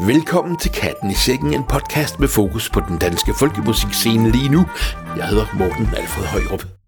Velkommen til Katten i Sækken, en podcast med fokus på den danske folkemusikscene lige nu. Jeg hedder Morten Alfred Højrup.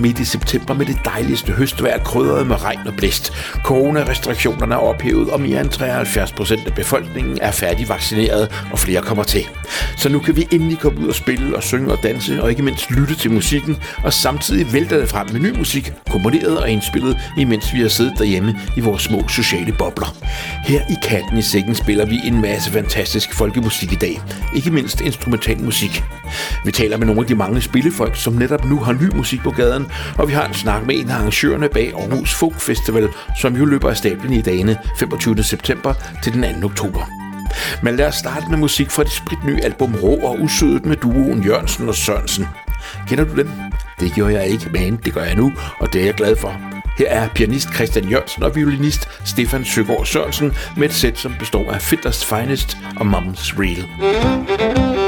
Midt i september med det dejligste høstvejr krydret med regn og blæst. Corona-restriktionerne er ophævet, og mere end 73 procent af befolkningen er færdigvaccineret, og flere kommer til. Så nu kan vi endelig komme ud og spille og synge og danse, og ikke mindst lytte til musikken, og samtidig vælter det frem med ny musik, komponeret og indspillet, imens vi har siddet derhjemme i vores små sociale bobler. Her i Katten i Sækken spiller vi en masse fantastisk folkemusik i dag, ikke mindst instrumental musik. Vi taler med nogle af de mange spillefolk, som netop nu har ny musik på gaden, og vi har en snak med en af arrangørerne bag Aarhus Folk Festival, som jo løber af stablen i dagene 25. september til den 2. oktober. Men lad os starte med musik fra det spritnye album Rå og Usødet med duoen Jørgensen og Sørensen. Kender du dem? Det gjorde jeg ikke, men det gør jeg nu, og det er jeg glad for. Her er pianist Christian Jørgensen og violinist Stefan Søgaard Sørensen med et sæt, som består af Fiddler's Finest og Mom's Reel.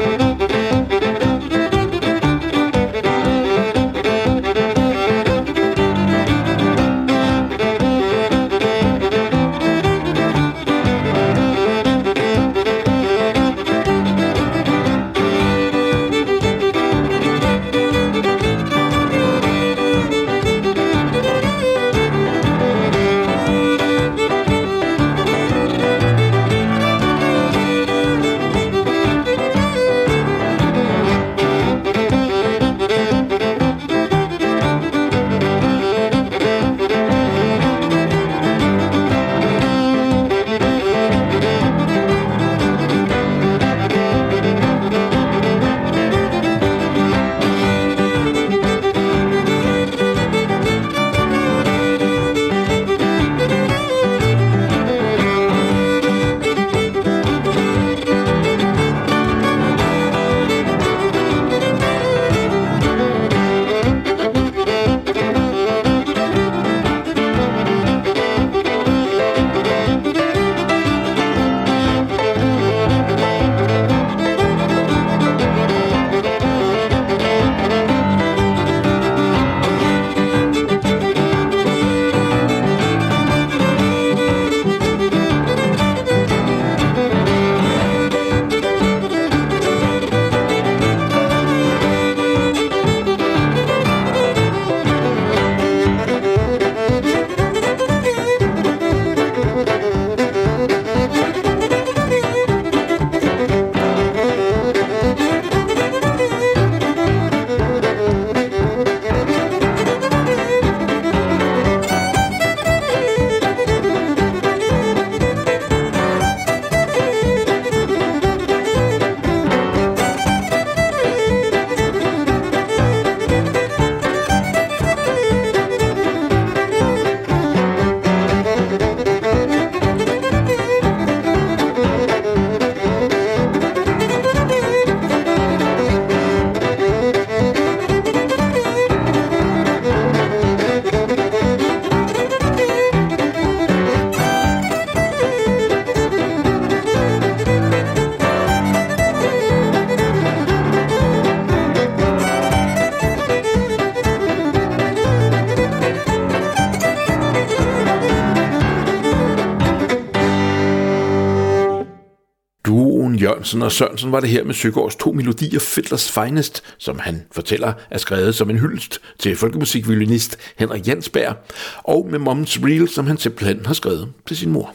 Sørensen, og Sørensen var det her med Søgaards to melodier Fiddlers Finest, som han fortæller er skrevet som en hyldest til folkemusikviolinist Henrik Jansberg, og med Moms Reel, som han simpelthen har skrevet til sin mor.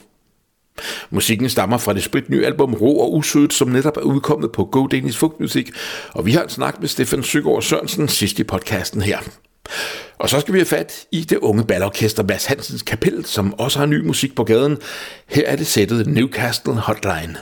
Musikken stammer fra det spritnye album Rå og Usødt, som netop er udkommet på Go Danish Folk Music, og vi har en snak med Stefan Søgaard Sørensen sidst i podcasten her. Og så skal vi have fat i det unge ballorkester Mads Hansens Kapel, som også har ny musik på gaden. Her er det sættet Newcastle Hotline.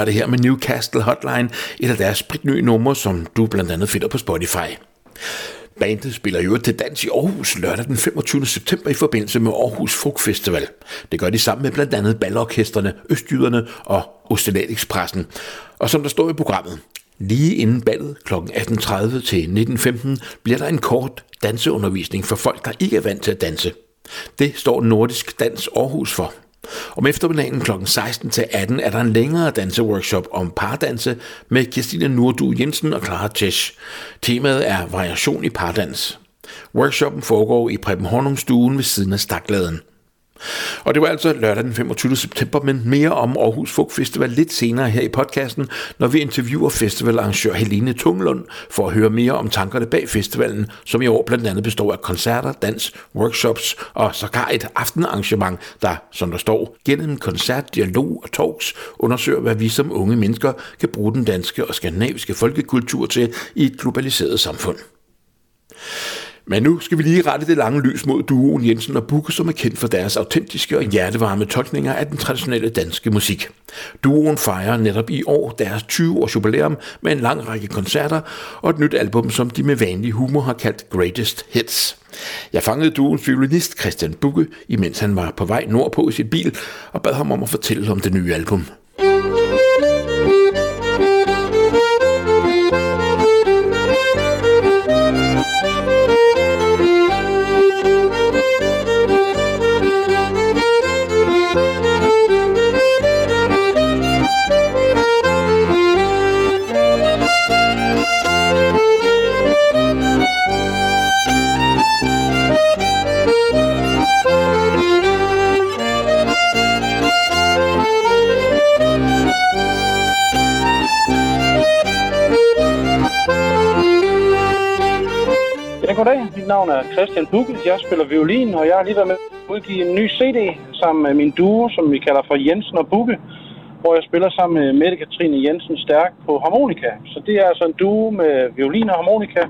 Var det her med Newcastle Hotline, et af deres spritnye numre, som du blandt andet finder på Spotify. Bandet spiller jo til dans i Aarhus lørdag den 25. september i forbindelse med Aarhus Folk Festival. Det gør de sammen med blandt andet ballorkesterne, Østjyderne og Ostelat Og som der står i programmet, Lige inden ballet kl. 18.30 til 19.15 bliver der en kort danseundervisning for folk, der ikke er vant til at danse. Det står Nordisk Dans Aarhus for. Om eftermiddagen kl. 16 til 18 er der en længere danseworkshop om pardanse med Kirstine Nordu Jensen og Clara Tesch. Temaet er variation i pardans. Workshoppen foregår i Preben Hornum-stuen ved siden af Stakladen. Og det var altså lørdag den 25. september, men mere om Aarhus Folk Festival lidt senere her i podcasten, når vi interviewer festivalarrangør Helene Tunglund for at høre mere om tankerne bag festivalen, som i år blandt andet består af koncerter, dans, workshops og sågar et aftenarrangement, der, som der står, gennem koncert, dialog og talks undersøger, hvad vi som unge mennesker kan bruge den danske og skandinaviske folkekultur til i et globaliseret samfund. Men nu skal vi lige rette det lange lys mod duoen Jensen og Bukke, som er kendt for deres autentiske og hjertevarme tolkninger af den traditionelle danske musik. Duoen fejrer netop i år deres 20-års jubilæum med en lang række koncerter og et nyt album, som de med vanlig humor har kaldt Greatest Hits. Jeg fangede duoens violinist Christian Bukke, imens han var på vej nordpå i sit bil, og bad ham om at fortælle om det nye album. goddag. Navn er Christian Bugge. Jeg spiller violin, og jeg har lige været med at udgive en ny CD sammen med min duo, som vi kalder for Jensen og Bugge, hvor jeg spiller sammen med Mette Katrine Jensen Stærk på harmonika. Så det er altså en duo med violin og harmonika.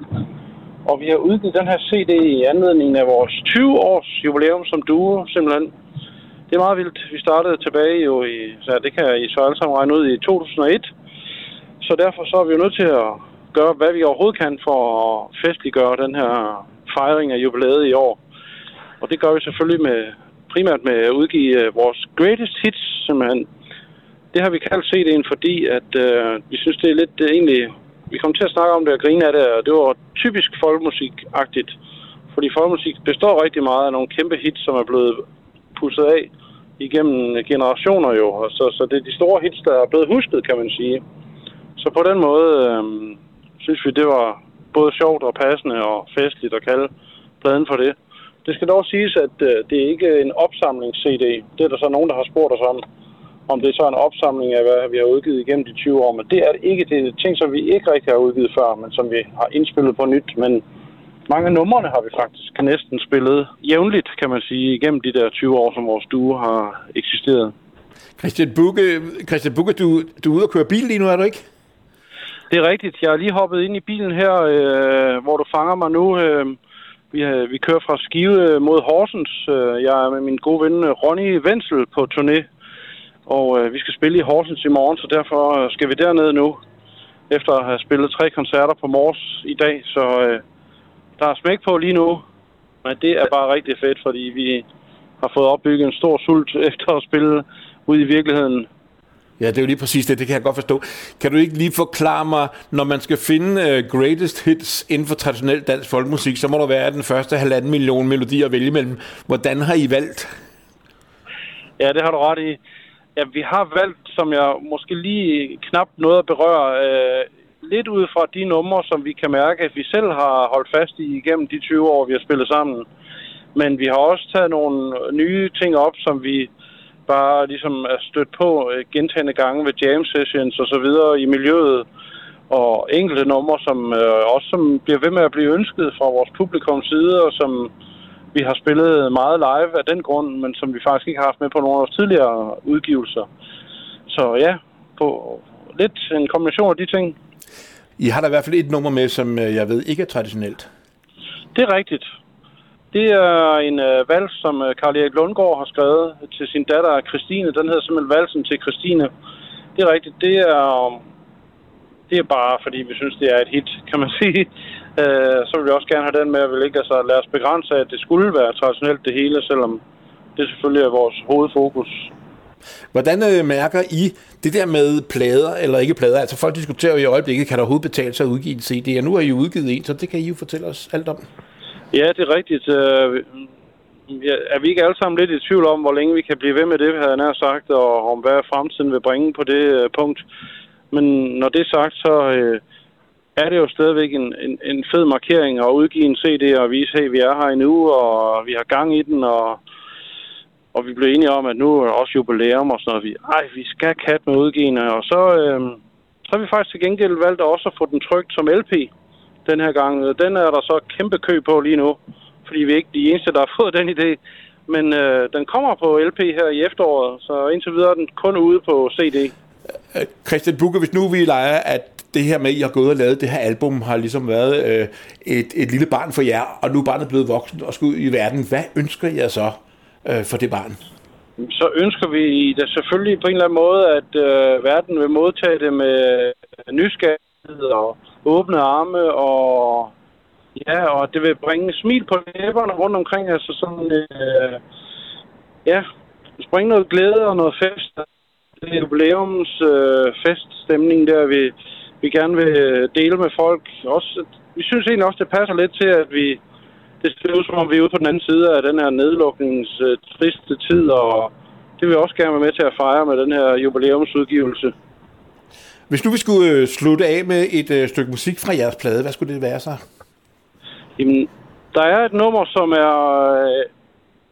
Og vi har udgivet den her CD i anledning af vores 20-års jubilæum som duo, simpelthen. Det er meget vildt. Vi startede tilbage jo i, så det kan I så alle sammen regne ud, i 2001. Så derfor så er vi jo nødt til at gøre, hvad vi overhovedet kan for at festliggøre den her fejring af jubilæet i år. Og det gør vi selvfølgelig med primært med at udgive øh, vores greatest hits, simpelthen. Det har vi kaldt CD'en, fordi at øh, vi synes, det er lidt det egentlig... Vi kom til at snakke om det og grine af det, og det var typisk folkemusikagtigt. Fordi folkmusik består rigtig meget af nogle kæmpe hits, som er blevet pusset af igennem generationer jo. Og Så, så det er de store hits, der er blevet husket, kan man sige. Så på den måde øh, synes vi, det var både sjovt og passende og festligt at kalde pladen for det. Det skal dog siges, at øh, det er ikke en opsamlings-CD. Det er der så nogen, der har spurgt os om, om det er så en opsamling af, hvad vi har udgivet igennem de 20 år. Men det er ikke. Det er ting, som vi ikke rigtig har udgivet før, men som vi har indspillet på nyt. Men mange af numrene har vi faktisk næsten spillet jævnligt, kan man sige, igennem de der 20 år, som vores duo har eksisteret. Christian Bukke, Christian Bukke du, du er ude og køre bil lige nu, er du ikke? Det er rigtigt. Jeg er lige hoppet ind i bilen her, øh, hvor du fanger mig nu. Øh, vi, øh, vi kører fra Skive øh, mod Horsens. Øh, jeg er med min gode ven Ronny Wenzel på turné. Og øh, vi skal spille i Horsens i morgen, så derfor skal vi derned nu. Efter at have spillet tre koncerter på Mors i dag. Så øh, der er smæk på lige nu. Men det er bare rigtig fedt, fordi vi har fået opbygget en stor sult efter at spille ud i virkeligheden Ja, det er jo lige præcis det, det kan jeg godt forstå. Kan du ikke lige forklare mig, når man skal finde uh, greatest hits inden for traditionel dansk folkemusik, så må der være den første halvanden million melodier at vælge mellem. Hvordan har I valgt? Ja, det har du ret i. Ja, vi har valgt, som jeg måske lige knap noget at berøre, øh, lidt ud fra de numre, som vi kan mærke, at vi selv har holdt fast i igennem de 20 år, vi har spillet sammen. Men vi har også taget nogle nye ting op, som vi bare ligesom er stødt på øh, gentagende gange ved jam sessions og så videre i miljøet, og enkelte numre, som øh, også som bliver ved med at blive ønsket fra vores publikums side, og som vi har spillet meget live af den grund, men som vi faktisk ikke har haft med på nogle af vores tidligere udgivelser. Så ja, på lidt en kombination af de ting. I har da i hvert fald et nummer med, som øh, jeg ved ikke er traditionelt. Det er rigtigt. Det er en øh, vals, som øh, Karl Erik Lundgaard har skrevet til sin datter Christine. Den hedder simpelthen Valsen til Christine. det er rigtigt. Det er, um, det er bare, fordi vi synes, det er et hit, kan man sige. Øh, så vil vi også gerne have den med, at vi ikke altså, lade os begrænse, at det skulle være traditionelt det hele, selvom det selvfølgelig er vores hovedfokus. Hvordan øh, mærker I det der med plader eller ikke plader? Altså folk diskuterer jo i øjeblikket, kan der overhovedet betale sig at udgive en CD? Og nu har I udgivet en, så det kan I jo fortælle os alt om. Ja, det er rigtigt. Øh, ja, er vi ikke alle sammen lidt i tvivl om, hvor længe vi kan blive ved med det, havde jeg nær sagt, og om hvad fremtiden vil bringe på det øh, punkt. Men når det er sagt, så øh, er det jo stadigvæk en, en, en fed markering at udgive en CD og vise, hey, vi er her endnu, og vi har gang i den, og, og vi blev enige om, at nu er også jubilæum og sådan noget. Vi, ej, vi skal kat med udgivende, og så, øh, så har vi faktisk til gengæld valgt også at få den trygt som LP den her gang. Den er der så kæmpe kø på lige nu, fordi vi er ikke de eneste, der har fået den idé. Men øh, den kommer på LP her i efteråret, så indtil videre er den kun ude på CD. Øh, Christian Bukke, hvis nu vi leger, at det her med, at I har gået og lavet det her album, har ligesom været øh, et, et lille barn for jer, og nu er barnet blevet voksen og skal ud i verden. Hvad ønsker I så øh, for det barn? Så ønsker vi da selvfølgelig på en eller anden måde, at øh, verden vil modtage det med nysgerrighed og åbne arme, og ja, og det vil bringe smil på læberne rundt omkring, altså sådan, øh, ja, springe noget glæde og noget fest. Det er jubilæums øh, feststemning der, vi, vi gerne vil øh, dele med folk. Også, vi synes egentlig også, det passer lidt til, at vi det ser ud som om, vi er ude på den anden side af den her nedlukningens øh, triste tid, og det vil vi også gerne være med til at fejre med den her jubilæumsudgivelse. Hvis nu vi skulle øh, slutte af med et øh, stykke musik fra jeres plade, hvad skulle det være så? Jamen, der er et nummer, som er øh,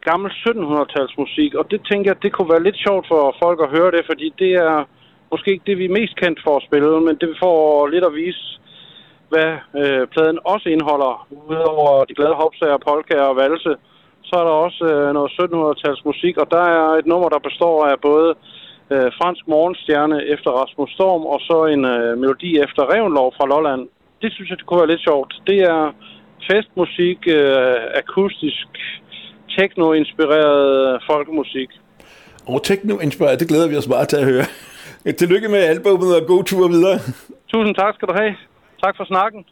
gammel 1700-tals musik, og det tænker jeg, det kunne være lidt sjovt for folk at høre det, fordi det er måske ikke det, vi er mest kendt for at spille, men det får lidt at vise, hvad øh, pladen også indeholder. Udover de glade hopsager, polkaer og valse, så er der også øh, noget 1700-tals musik, og der er et nummer, der består af både øh, fransk morgenstjerne efter Rasmus Storm, og så en øh, melodi efter Revenlov fra Lolland. Det synes jeg, det kunne være lidt sjovt. Det er festmusik, øh, akustisk, techno-inspireret folkemusik. Og techno-inspireret, det glæder vi os meget til at høre. Tillykke med albumet og god tur videre. Tusind tak skal du have. Tak for snakken.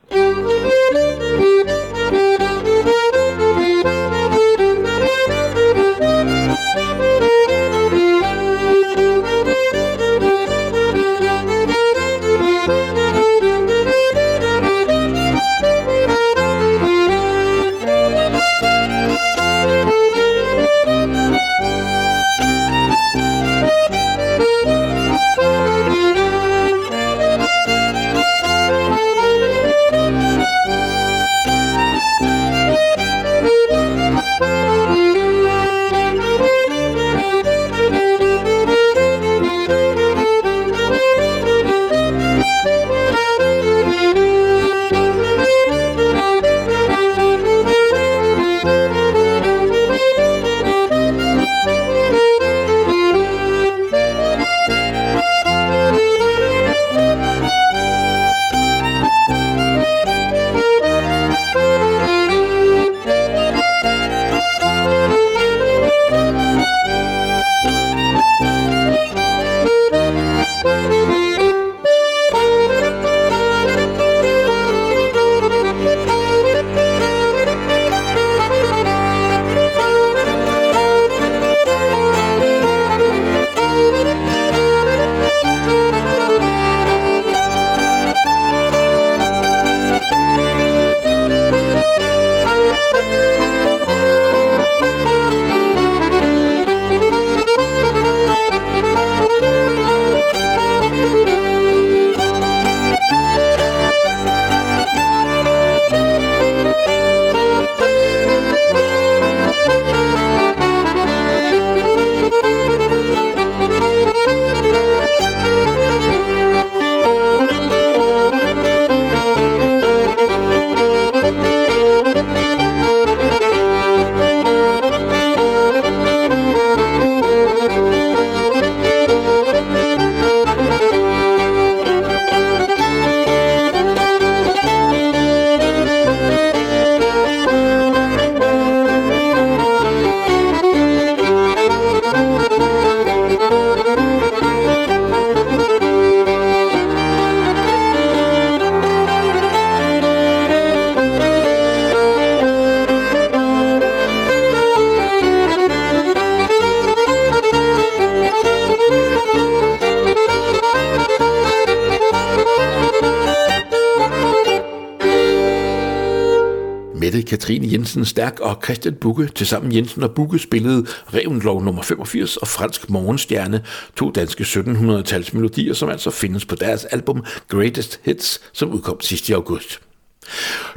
Stærk og Christian Bukke. Tilsammen Jensen og Bukke spillede Revenlov nummer 85 og Fransk Morgenstjerne, to danske 1700-tals melodier, som altså findes på deres album Greatest Hits, som udkom sidste august.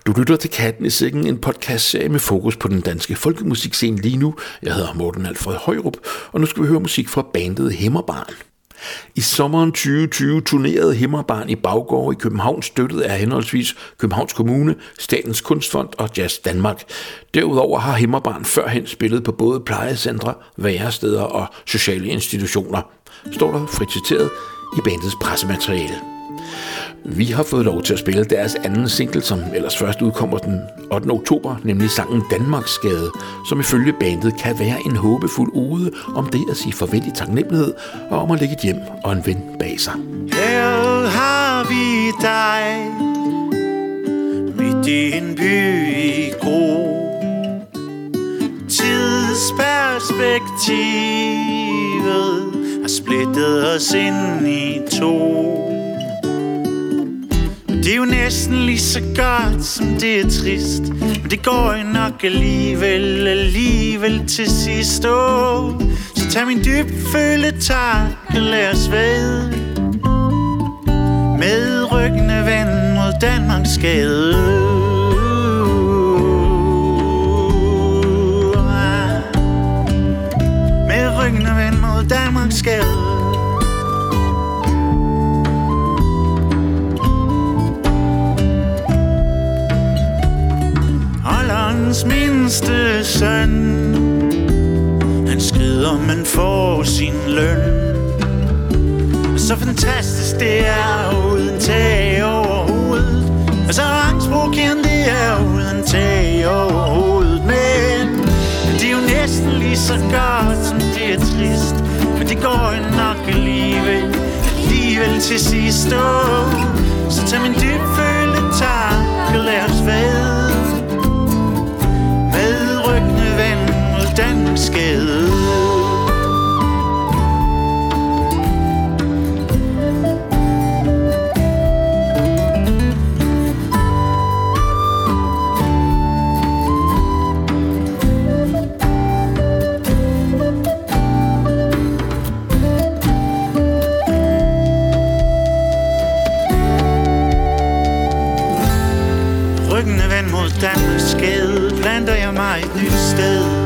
Du lytter til Katten i Sækken, en podcastserie med fokus på den danske folkemusikscene lige nu. Jeg hedder Morten Alfred Højrup, og nu skal vi høre musik fra bandet Hemmerbarn. I sommeren 2020 turnerede Himmerbarn i Baggård i København, støttet af henholdsvis Københavns Kommune, Statens Kunstfond og Jazz Danmark. Derudover har Himmerbarn førhen spillet på både plejecentre, væresteder og sociale institutioner. Står der frit citeret i bandets pressemateriale. Vi har fået lov til at spille deres anden single, som ellers først udkommer den 8. oktober, nemlig sangen Danmarksgade, som ifølge bandet kan være en håbefuld ude om det at sige farvel i taknemmelighed og om at lægge et hjem og en ven bag sig. Her har vi dig Midt i en by i gro Tidsperspektivet Har splittet os ind i to det er jo næsten lige så godt, som det er trist. Men det går jo nok alligevel, alligevel til sidst. Oh, Så tag min dybfølge tak og lad os ved. Med ryggende vand mod Danmarks gade. Med ryggende vand mod Danmarks gade. Verdens mindste søn. Han skrider, men får sin løn. Så fantastisk det er uden tag over hovedet Og så angstprovokerende det er uden tag over hovedet Men det er jo næsten lige så godt som det er trist. Men det går jo nok alligevel Alligevel til sidst. Oh, Så tag min dybfølte tak og lad os være skade. Ryggen er vendt mod Danmarks skade. Planter jeg mig et nyt sted?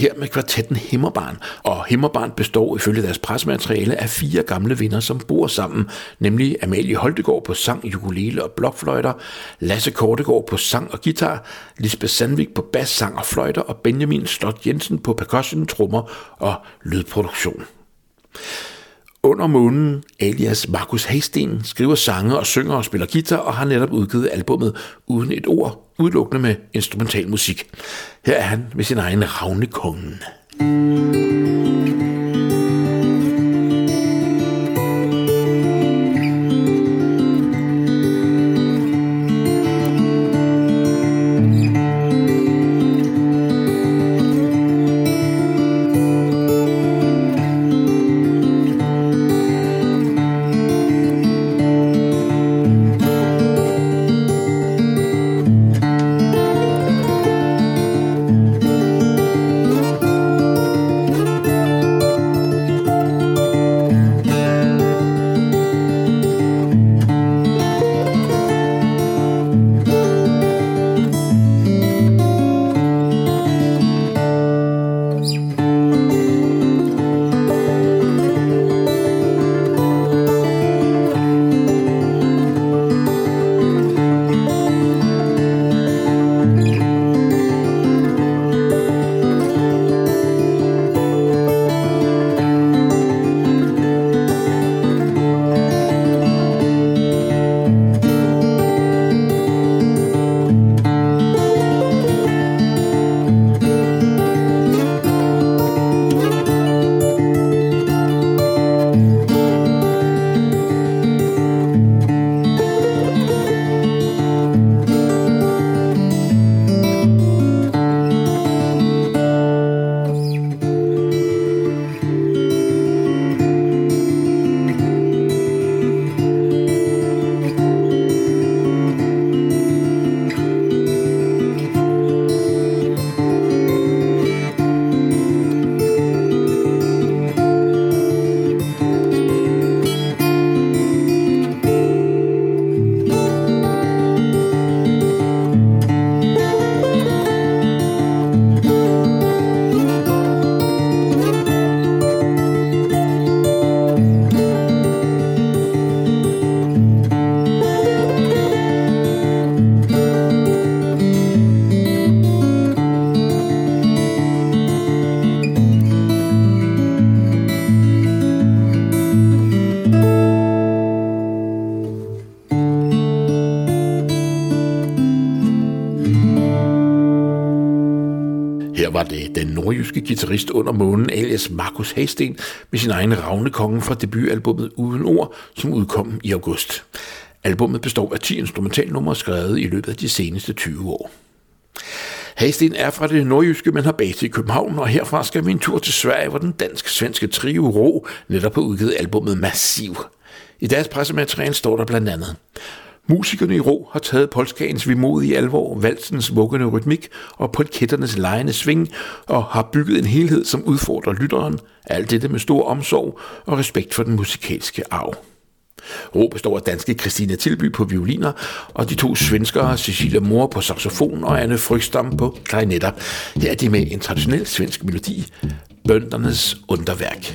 Her med kvartetten Himmerbarn, og Himmerbarn består ifølge deres presmateriale af fire gamle venner, som bor sammen, nemlig Amalie Holtegård på sang, ukulele og blokfløjter, Lasse Kortegård på sang og guitar, Lisbeth Sandvik på bas, sang og fløjter, og Benjamin Slot Jensen på percussion, trommer og lydproduktion. Under månen, alias Markus Hasten, skriver sange og synger og spiller guitar og har netop udgivet albummet uden et ord, udelukkende med instrumental musik. Her er han med sin egen Ravnekongen. Den nordjyske guitarist under månen alias Markus Hasten med sin egen Ravnekongen fra debutalbummet Uden Ord, som udkom i august. Albummet består af 10 instrumentalnumre skrevet i løbet af de seneste 20 år. Hasten er fra det nordjyske, men har base i København, og herfra skal vi en tur til Sverige, hvor den dansk-svenske trio Ro netop har udgivet albummet Massiv. I deres pressemateriale står der blandt andet Musikerne i ro har taget polskagens vimodige alvor, valsens vuggende rytmik og polketternes lejende sving og har bygget en helhed, som udfordrer lytteren. Alt dette med stor omsorg og respekt for den musikalske arv. Ro består af danske Christina Tilby på violiner, og de to svenskere Cecilia Mor på saxofon og Anne Frygstam på klarinetter. Her er de med en traditionel svensk melodi, Bøndernes underværk.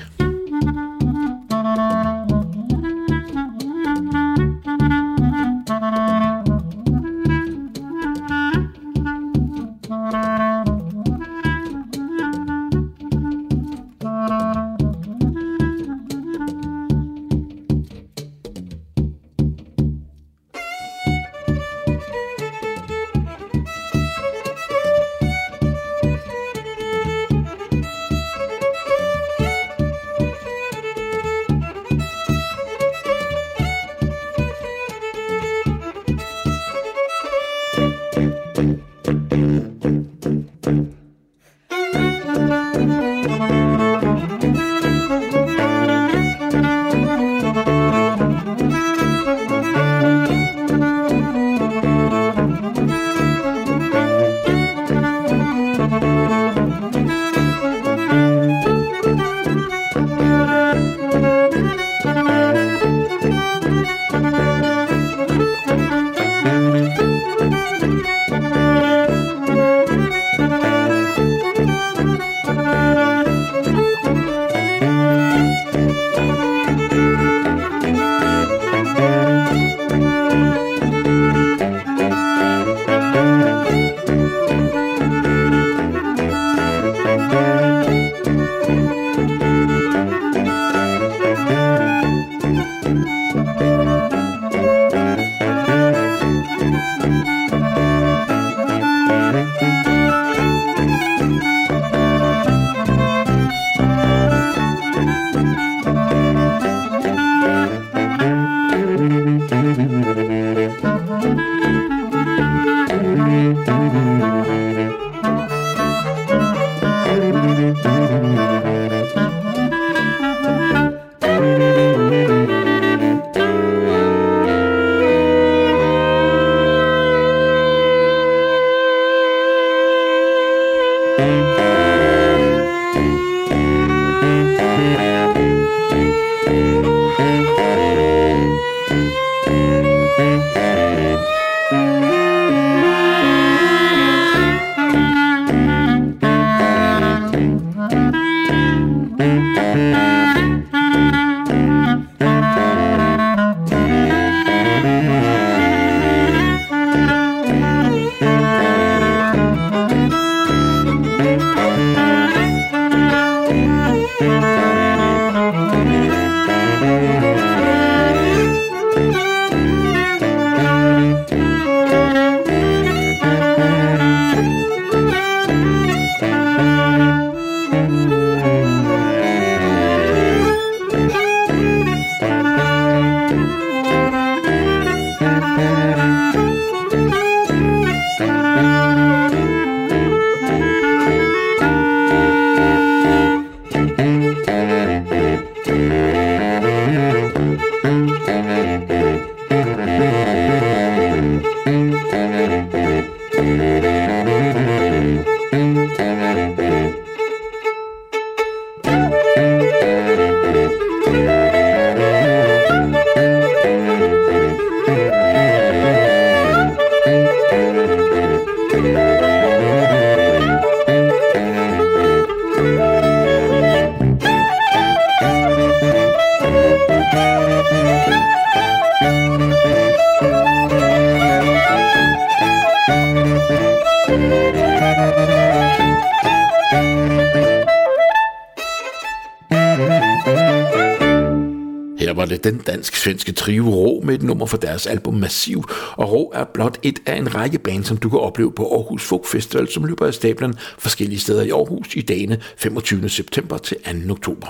Var det den dansk-svenske trio Rå med et nummer fra deres album Massiv, og Rå er blot et af en række band, som du kan opleve på Aarhus Folk Festival, som løber af stablen forskellige steder i Aarhus i dagene 25. september til 2. oktober.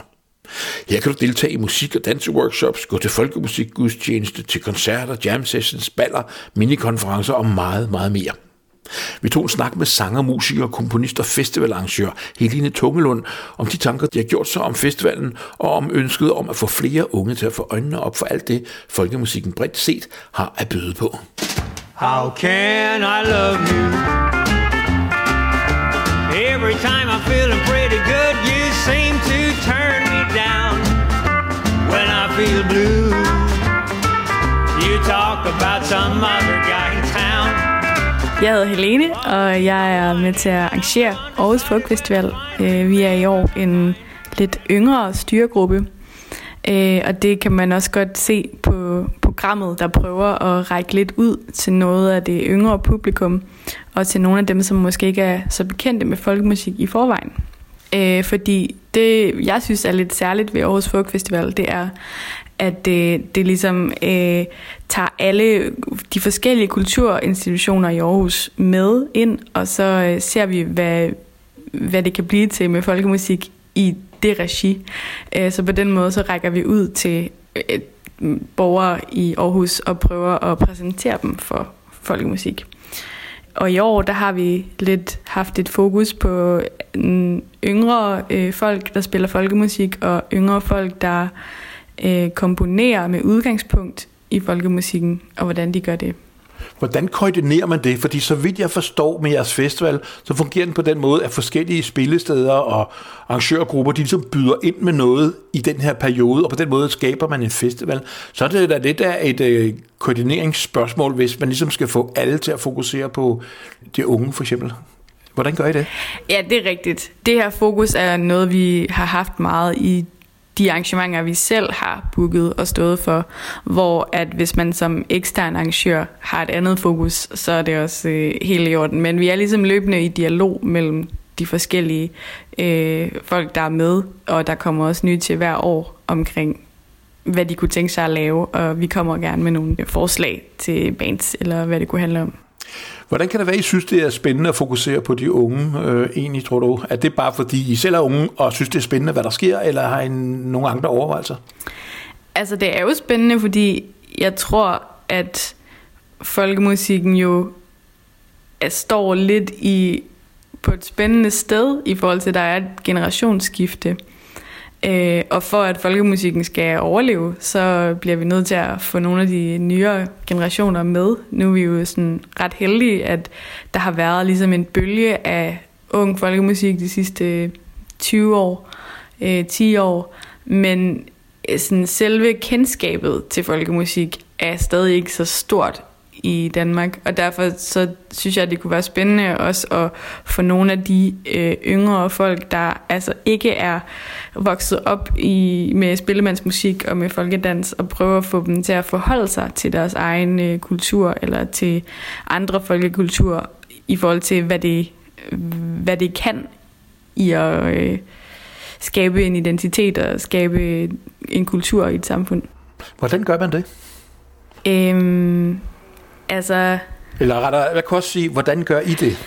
Her kan du deltage i musik- og danseworkshops, gå til folkemusikgudstjeneste, til koncerter, jam sessions, baller, minikonferencer og meget, meget mere. Vi tog en snak med sanger, musikere, komponist og festivalarrangør Helene Tungelund om de tanker, de har gjort sig om festivalen, og om ønsket om at få flere unge til at få øjnene op for alt det, folkemusikken bredt set har at byde på. How can I love you? Every time I'm feeling pretty good, you seem to turn me down. When I feel blue, you talk about some other guy. Jeg hedder Helene, og jeg er med til at arrangere Aarhus Folk Festival. Øh, vi er i år en lidt yngre styregruppe, øh, og det kan man også godt se på programmet, der prøver at række lidt ud til noget af det yngre publikum, og til nogle af dem, som måske ikke er så bekendte med folkemusik i forvejen. Øh, fordi det, jeg synes er lidt særligt ved Aarhus Folk Festival, det er, at det, det ligesom øh, tager alle de forskellige kulturinstitutioner i Aarhus med ind, og så øh, ser vi, hvad, hvad det kan blive til med folkemusik i det regi. Øh, så på den måde så rækker vi ud til øh, borgere i Aarhus og prøver at præsentere dem for folkemusik. Og i år, der har vi lidt haft et fokus på mm, yngre øh, folk, der spiller folkemusik, og yngre folk, der øh, komponerer med udgangspunkt i folkemusikken, og hvordan de gør det. Hvordan koordinerer man det? Fordi så vidt jeg forstår med jeres festival, så fungerer den på den måde, at forskellige spillesteder og arrangørgrupper, de ligesom byder ind med noget i den her periode, og på den måde skaber man en festival. Så er det da lidt af et øh, koordineringsspørgsmål, hvis man ligesom skal få alle til at fokusere på de unge for eksempel. Hvordan gør I det? Ja, det er rigtigt. Det her fokus er noget, vi har haft meget i de arrangementer, vi selv har booket og stået for, hvor at hvis man som ekstern arrangør har et andet fokus, så er det også øh, helt i orden. Men vi er ligesom løbende i dialog mellem de forskellige øh, folk, der er med, og der kommer også nye til hver år omkring, hvad de kunne tænke sig at lave, og vi kommer gerne med nogle forslag til bands, eller hvad det kunne handle om. Hvordan kan det være, I synes, det er spændende at fokusere på de unge øh, egentlig, tror du? Er det bare fordi, I selv er unge og synes, det er spændende, hvad der sker, eller har I nogle andre overvejelser? Altså, det er jo spændende, fordi jeg tror, at folkemusikken jo er, står lidt i på et spændende sted i forhold til, at der er et generationsskifte. Øh, og for at folkemusikken skal overleve, så bliver vi nødt til at få nogle af de nyere generationer med. Nu er vi jo sådan ret heldige, at der har været ligesom en bølge af ung folkemusik de sidste 20 år, øh, 10 år. Men øh, sådan selve kendskabet til folkemusik er stadig ikke så stort i Danmark, og derfor så synes jeg, at det kunne være spændende også at få nogle af de øh, yngre folk, der altså ikke er vokset op i, med spillemandsmusik og med folkedans, og prøve at få dem til at forholde sig til deres egen øh, kultur, eller til andre folkekulturer, i forhold til, hvad det, hvad det kan i at øh, skabe en identitet og skabe en kultur i et samfund. Hvordan gør man det? Øhm, Altså... Eller rettere, hvad kan også sige, hvordan gør I det?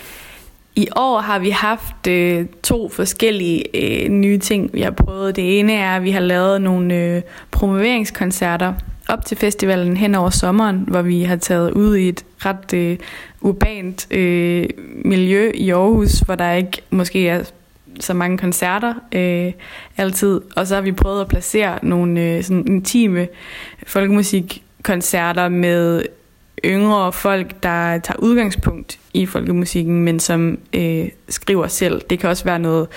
I år har vi haft øh, to forskellige øh, nye ting, vi har prøvet. Det ene er, at vi har lavet nogle øh, promoveringskoncerter op til festivalen hen over sommeren, hvor vi har taget ud i et ret øh, urbant øh, miljø i Aarhus, hvor der ikke måske er så mange koncerter øh, altid. Og så har vi prøvet at placere nogle øh, sådan intime folkemusikkoncerter med yngre folk, der tager udgangspunkt i folkemusikken, men som øh, skriver selv. Det kan også være noget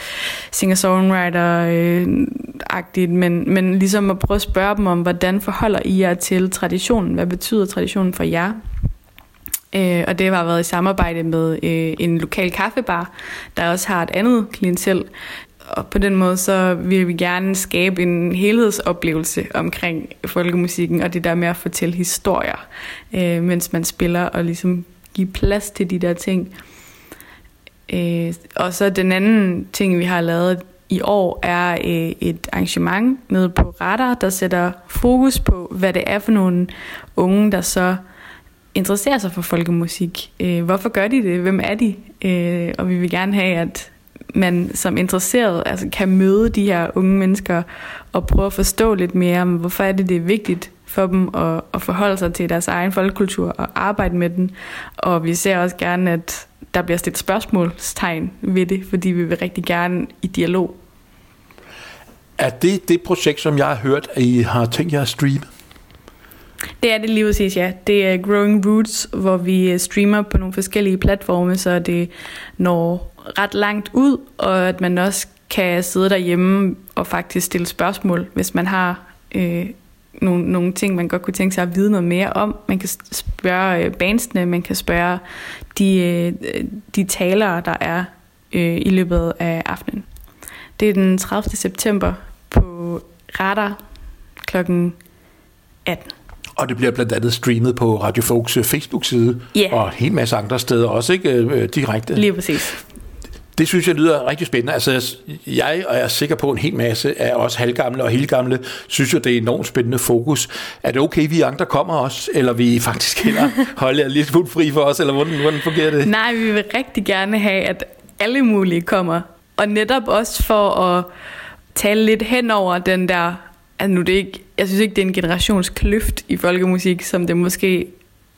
singer-songwriter-agtigt, men, men ligesom at prøve at spørge dem om, hvordan forholder I jer til traditionen? Hvad betyder traditionen for jer? Øh, og det har været i samarbejde med øh, en lokal kaffebar, der også har et andet klientel. Og på den måde så vil vi gerne skabe en helhedsoplevelse omkring folkemusikken, og det der med at fortælle historier, øh, mens man spiller, og ligesom give plads til de der ting. Øh, og så den anden ting, vi har lavet i år, er øh, et arrangement nede på Radar, der sætter fokus på, hvad det er for nogle unge, der så interesserer sig for folkemusik. Øh, hvorfor gør de det? Hvem er de? Øh, og vi vil gerne have, at man som interesseret altså, kan møde de her unge mennesker og prøve at forstå lidt mere om, hvorfor er det, det er vigtigt for dem at, at forholde sig til deres egen folkekultur og arbejde med den. Og vi ser også gerne, at der bliver stillet spørgsmålstegn ved det, fordi vi vil rigtig gerne i dialog. Er det det projekt, som jeg har hørt, at I har tænkt jer at streame? Det er det lige præcis, ja. Det er Growing Roots, hvor vi øh, streamer på nogle forskellige platforme, så det når ret langt ud, og at man også kan sidde derhjemme og faktisk stille spørgsmål, hvis man har øh, nogle, nogle ting, man godt kunne tænke sig at vide noget mere om. Man kan spørge øh, bandsene, man kan spørge de, øh, de talere, der er øh, i løbet af aftenen. Det er den 30. september på Radar klokken 18. Og det bliver blandt andet streamet på Radio Folks øh, Facebook-side, yeah. og en hel masse andre steder også, ikke? Øh, direkte. Lige præcis. Det synes jeg lyder rigtig spændende. Altså, jeg og jeg er sikker på, at en hel masse af os halvgamle og helgamle synes jo, det er enormt spændende fokus. Er det okay, vi andre kommer også, eller vi faktisk heller holder lidt fuldt fri for os, eller hvordan, hvordan fungerer det? Nej, vi vil rigtig gerne have, at alle mulige kommer. Og netop også for at tale lidt hen over den der... Altså nu det ikke, jeg synes ikke, det er en generationskløft i folkemusik, som det måske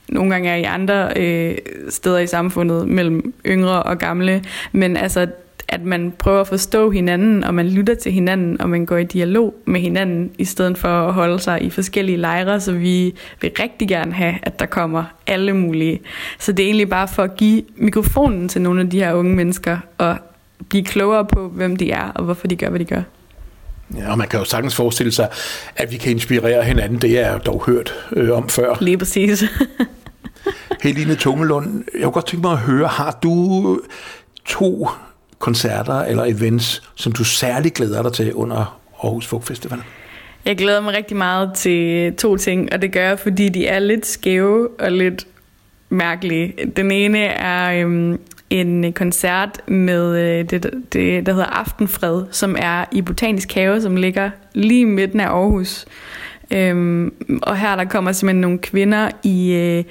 nogle gange er i andre øh, steder i samfundet mellem yngre og gamle, men altså at man prøver at forstå hinanden, og man lytter til hinanden, og man går i dialog med hinanden, i stedet for at holde sig i forskellige lejre, så vi vil rigtig gerne have, at der kommer alle mulige. Så det er egentlig bare for at give mikrofonen til nogle af de her unge mennesker, og blive klogere på, hvem de er, og hvorfor de gør, hvad de gør. Ja, og man kan jo sagtens forestille sig, at vi kan inspirere hinanden. Det er jeg dog hørt øh, om før. Lige præcis. Helene Tungelund, jeg kunne godt tænke mig at høre, har du to koncerter eller events, som du særligt glæder dig til under Aarhus Folk Festival? Jeg glæder mig rigtig meget til to ting, og det gør jeg, fordi de er lidt skæve og lidt mærkelige. Den ene er øhm, en koncert med øh, det, det, der hedder Aftenfred, som er i Botanisk Have, som ligger lige midten af Aarhus. Øhm, og her der kommer simpelthen nogle kvinder i øh,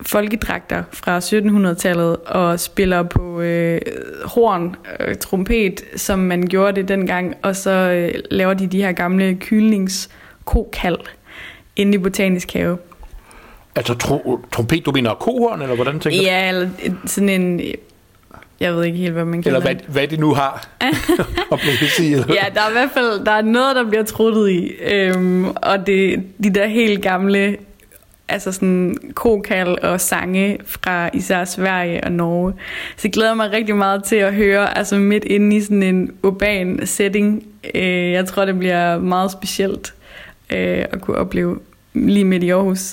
folkedragter fra 1700-tallet og spiller på øh, horn, øh, trompet, som man gjorde det dengang, og så øh, laver de de her gamle kylningskokald inde i Botanisk Have. Altså tro, trompet, du mener kohorn, eller hvordan tænker du? Ja, eller sådan en... Jeg ved ikke helt, hvad man kalder Eller hvad, hvad de nu har at sige. ja, der er i hvert fald der er noget, der bliver truttet i. Øhm, og det de der helt gamle altså sådan kokal og sange fra især Sverige og Norge. Så jeg glæder mig rigtig meget til at høre, altså midt inde i sådan en urban setting. Øh, jeg tror, det bliver meget specielt øh, at kunne opleve lige midt i Aarhus.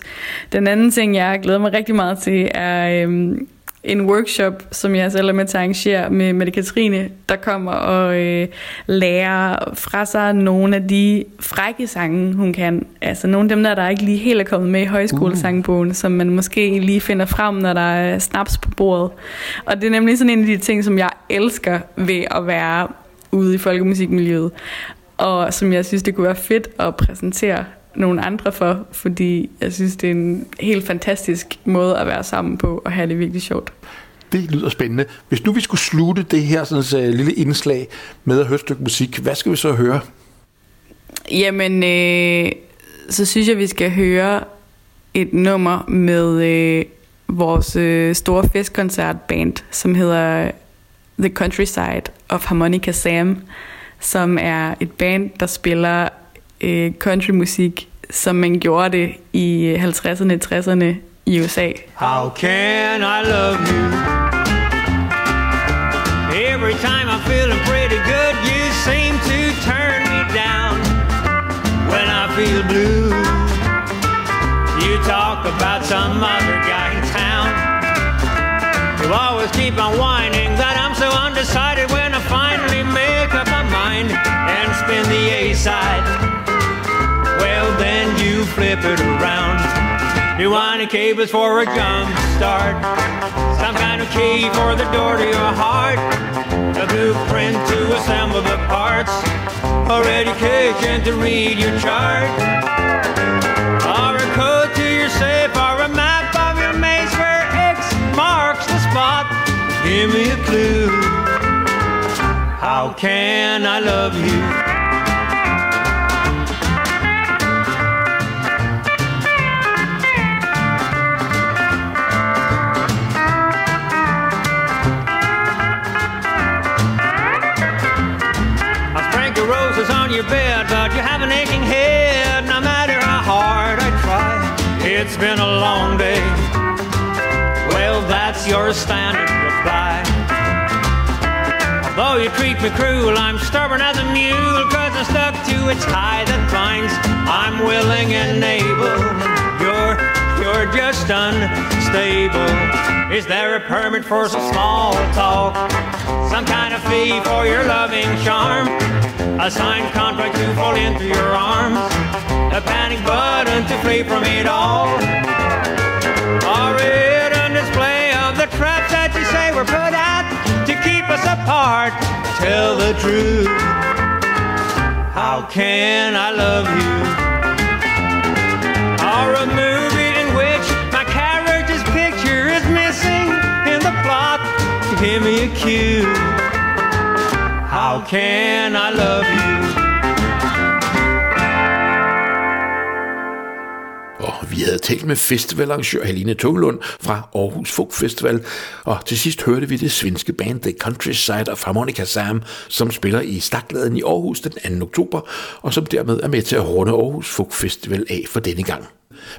Den anden ting, jeg glæder mig rigtig meget til, er øhm, en workshop, som jeg selv er med til at arrangere med Mette Katrine, der kommer og øh, lærer fra sig nogle af de frække sange, hun kan. Altså nogle af dem, der, der ikke lige helt er kommet med i højskolesangbogen, uh. som man måske lige finder frem, når der er snaps på bordet. Og det er nemlig sådan en af de ting, som jeg elsker ved at være ude i folkemusikmiljøet, og som jeg synes, det kunne være fedt at præsentere nogle andre for, fordi jeg synes, det er en helt fantastisk måde at være sammen på og have det virkelig sjovt. Det lyder spændende. Hvis nu vi skulle slutte det her sådan, så, lille indslag med at høre et stykke musik, hvad skal vi så høre? Jamen, øh, så synes jeg, vi skal høre et nummer med øh, vores øh, store festkoncertband, som hedder The Countryside of Harmonica Sam, som er et band, der spiller øh, countrymusik, som man gjorde det i øh, 50'erne, 60'erne i USA. How can I love you? Every time I'm feeling pretty good, you seem to turn me down. When I feel blue, you talk about some other guy in town. You always keep on whining that I'm so undecided when I finally make up my mind and spin the A side. Well, then you flip it around. You want a cables for a jump start. Some kind of key for the door to your heart. A blueprint to assemble the parts. Or education to read your chart. Or a code to your safe. Or a map of your maze where X marks the spot. Give me a clue. How can I love you? Your bed, but you have an aching head. No matter how hard I try, it's been a long day. Well, that's your standard reply. Although you treat me cruel, I'm stubborn as a mule, cause I'm stuck to its tie that binds. I'm willing and able. You're, you're just unstable. Is there a permit for some small talk? Some kind of fee for your loving charm? A signed contract to fall into your arms? A panic button to flee from it all? A hidden display of the traps that you say were put out to keep us apart? Tell the truth. How can I love you? Or a movie in which my character's picture is missing in the plot? Give me a cue. How can I love you? Og vi havde talt med festivalarrangør Helene Tunglund fra Aarhus Folk Festival, og til sidst hørte vi det svenske band The Countryside of Harmonica Sam, som spiller i Stakladen i Aarhus den 2. oktober, og som dermed er med til at runde Aarhus Folk Festival af for denne gang.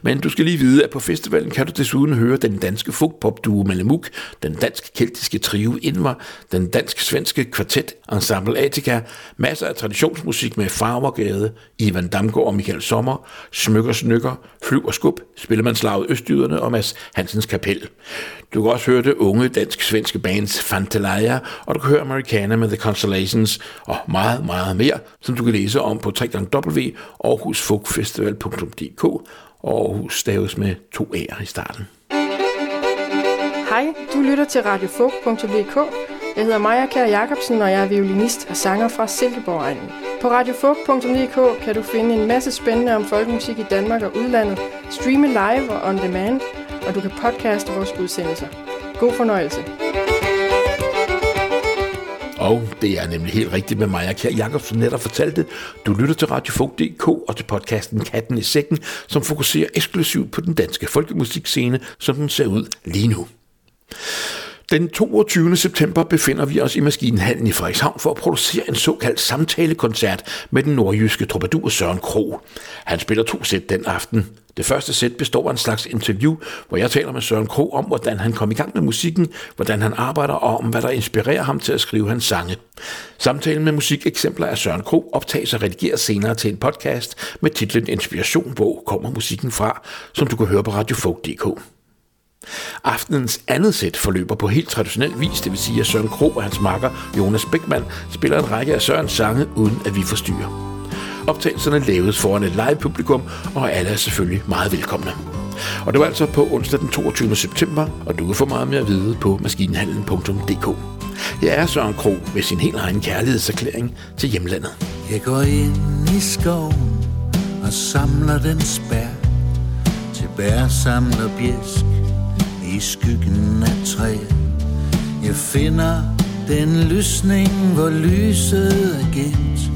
Men du skal lige vide, at på festivalen kan du desuden høre den danske folkpopduo Malamuk, den dansk-keltiske trio Invar, den dansk-svenske kvartet Ensemble Attica, masser af traditionsmusik med Farvergade, Ivan Damgaard og Michael Sommer, Smykker Snykker, Flyv og Skub, Spillemandslaget Østyderne og Mads Hansens Kapel. Du kan også høre det unge dansk-svenske bands Fantalaya, og du kan høre Americana med The Constellations og meget, meget mere, som du kan læse om på www.aarhusfolkfestival.dk og Aarhus staves med to A'er i starten. Hej, du lytter til radiofog.dk. Jeg hedder Maja Kær Jacobsen, og jeg er violinist og sanger fra Silkeborg-egnen. På radiofog.dk kan du finde en masse spændende om folkemusik i Danmark og udlandet, streame live og on demand, og du kan podcaste vores udsendelser. God fornøjelse. Og det er nemlig helt rigtigt med Maja Kjær Jacobsen netop fortalte. Du lytter til Radiofog.dk og til podcasten Katten i Sækken, som fokuserer eksklusivt på den danske folkemusikscene, som den ser ud lige nu. Den 22. september befinder vi os i Maskinhallen i Frederikshavn for at producere en såkaldt samtalekoncert med den nordjyske troubadour Søren Kro. Han spiller to sæt den aften. Det første sæt består af en slags interview, hvor jeg taler med Søren Kro om, hvordan han kom i gang med musikken, hvordan han arbejder og om, hvad der inspirerer ham til at skrive hans sange. Samtalen med musikeksempler af Søren Kro optages og redigeres senere til en podcast med titlen Inspiration, hvor kommer musikken fra, som du kan høre på radiofolk.dk. Aftenens andet sæt forløber på helt traditionel vis, det vil sige, at Søren Kro og hans makker Jonas Beckmann spiller en række af Sørens sange, uden at vi forstyrrer. Optagelserne laves foran et live publikum, og alle er selvfølgelig meget velkomne. Og det var altså på onsdag den 22. september, og du kan få meget mere at vide på maskinhandlen.dk. Jeg er Søren Kro med sin helt egen kærlighedserklæring til hjemlandet. Jeg går ind i skoven og samler den spær Til bær samler bjæsk i skyggen af træ. Jeg finder den lysning, hvor lyset er gemt.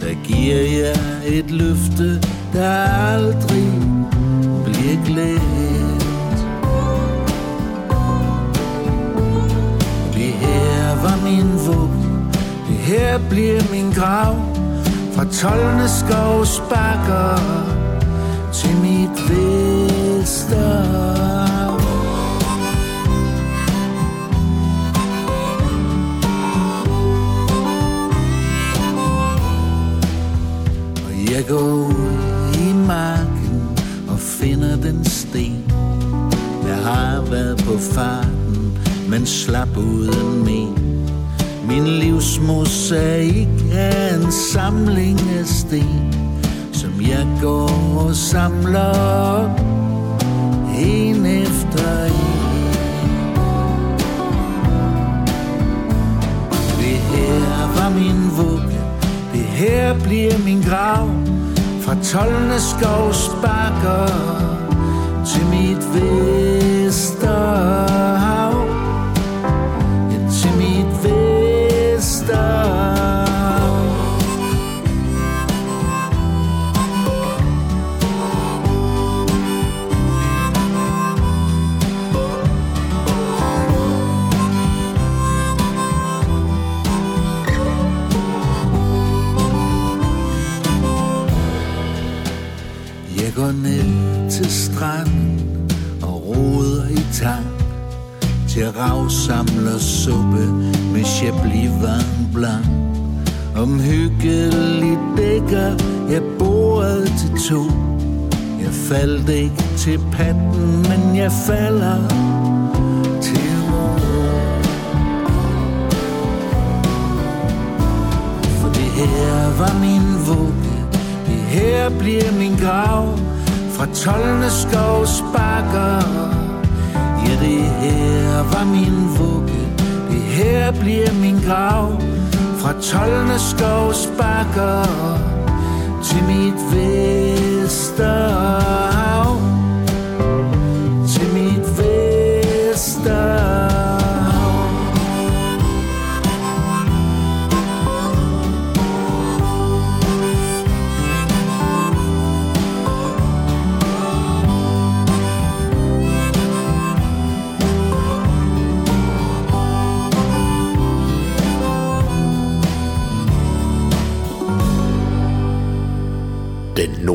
Der giver jeg et løfte, der aldrig bliver glemt. Det her var min våben Det her bliver min grav. Fra tolvende skovs bakker Til mit ved jeg går ud i marken og finder den sten. Jeg har været på farten, men slap uden men. Min livsmosaik er en samling af sten Som jeg går og samler op. tolvende skovs bakker Til mit ved Til samler suppe med Chablis vin blanc Omhyggeligt dækker jeg bordet til to. Jeg faldt ikke til patten, men jeg falder til ro For det her var min vugge Det her bliver min grav. Fra tolvende skovs bakker det her var min vugge. Det her bliver min grav. Fra tolvende skovsbakker Til mit Vesterhav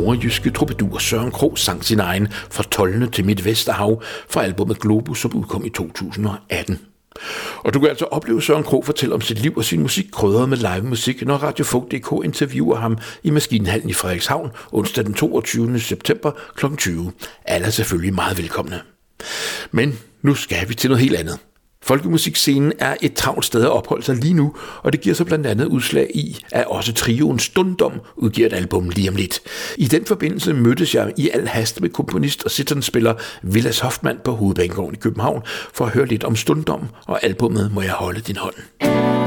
nordjyske troubadour Søren Krog sang sin egen fra Tollene til Mit Vesterhav fra albumet Globus, som udkom i 2018. Og du kan altså opleve Søren Kro fortælle om sit liv og sin musik krydret med live musik, når Radio Folk.dk interviewer ham i Maskinhallen i Frederikshavn onsdag den 22. september kl. 20. Alle er selvfølgelig meget velkomne. Men nu skal vi til noget helt andet. Folkemusikscenen er et travlt sted at opholde sig lige nu, og det giver sig blandt andet udslag i, at også trioen Stundom udgiver et album lige om lidt. I den forbindelse mødtes jeg i al hast med komponist og sitternspiller Villas Hoffmann på Hovedbanegården i København for at høre lidt om Stundom og albumet Må jeg holde din hånd.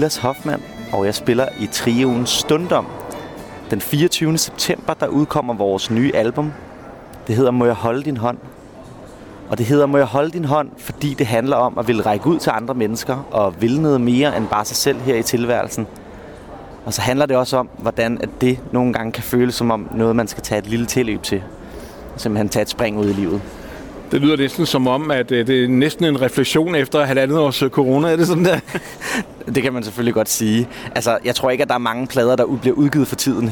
Silas Hoffmann, og jeg spiller i trioen Stundom. Den 24. september, der udkommer vores nye album. Det hedder Må jeg holde din hånd? Og det hedder Må jeg holde din hånd, fordi det handler om at ville række ud til andre mennesker og ville noget mere end bare sig selv her i tilværelsen. Og så handler det også om, hvordan at det nogle gange kan føles som om noget, man skal tage et lille tilløb til. Simpelthen tage et spring ud i livet. Det lyder næsten som om, at øh, det er næsten en refleksion efter halvandet års øh, corona. Er det sådan der? Det kan man selvfølgelig godt sige. Altså, jeg tror ikke, at der er mange plader, der bliver udgivet for tiden,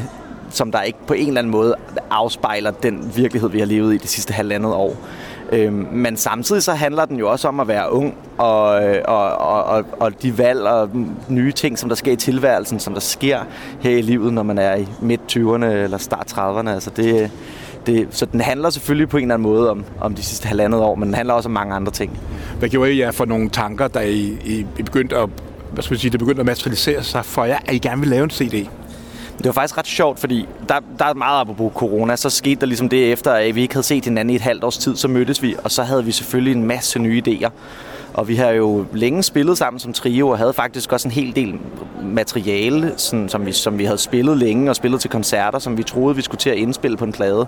som der ikke på en eller anden måde afspejler den virkelighed, vi har levet i de sidste halvandet år. Øhm, men samtidig så handler den jo også om at være ung, og, øh, og, og, og, og de valg og nye ting, som der sker i tilværelsen, som der sker her i livet, når man er i midt 20'erne eller start 30'erne. Altså det, det, så den handler selvfølgelig på en eller anden måde om, om de sidste halvandet år, men den handler også om mange andre ting. Hvad gjorde I jer for nogle tanker, da I, I, I begyndte at, hvad skal man sige, det begyndte at materialisere sig for jer, at I gerne ville lave en CD? Det var faktisk ret sjovt, fordi der, der er meget apropos corona, så skete der ligesom det efter, at vi ikke havde set hinanden i et halvt års tid, så mødtes vi, og så havde vi selvfølgelig en masse nye idéer. Og vi har jo længe spillet sammen som trio, og havde faktisk også en hel del materiale, sådan, som, vi, som vi havde spillet længe og spillet til koncerter, som vi troede, vi skulle til at indspille på en plade.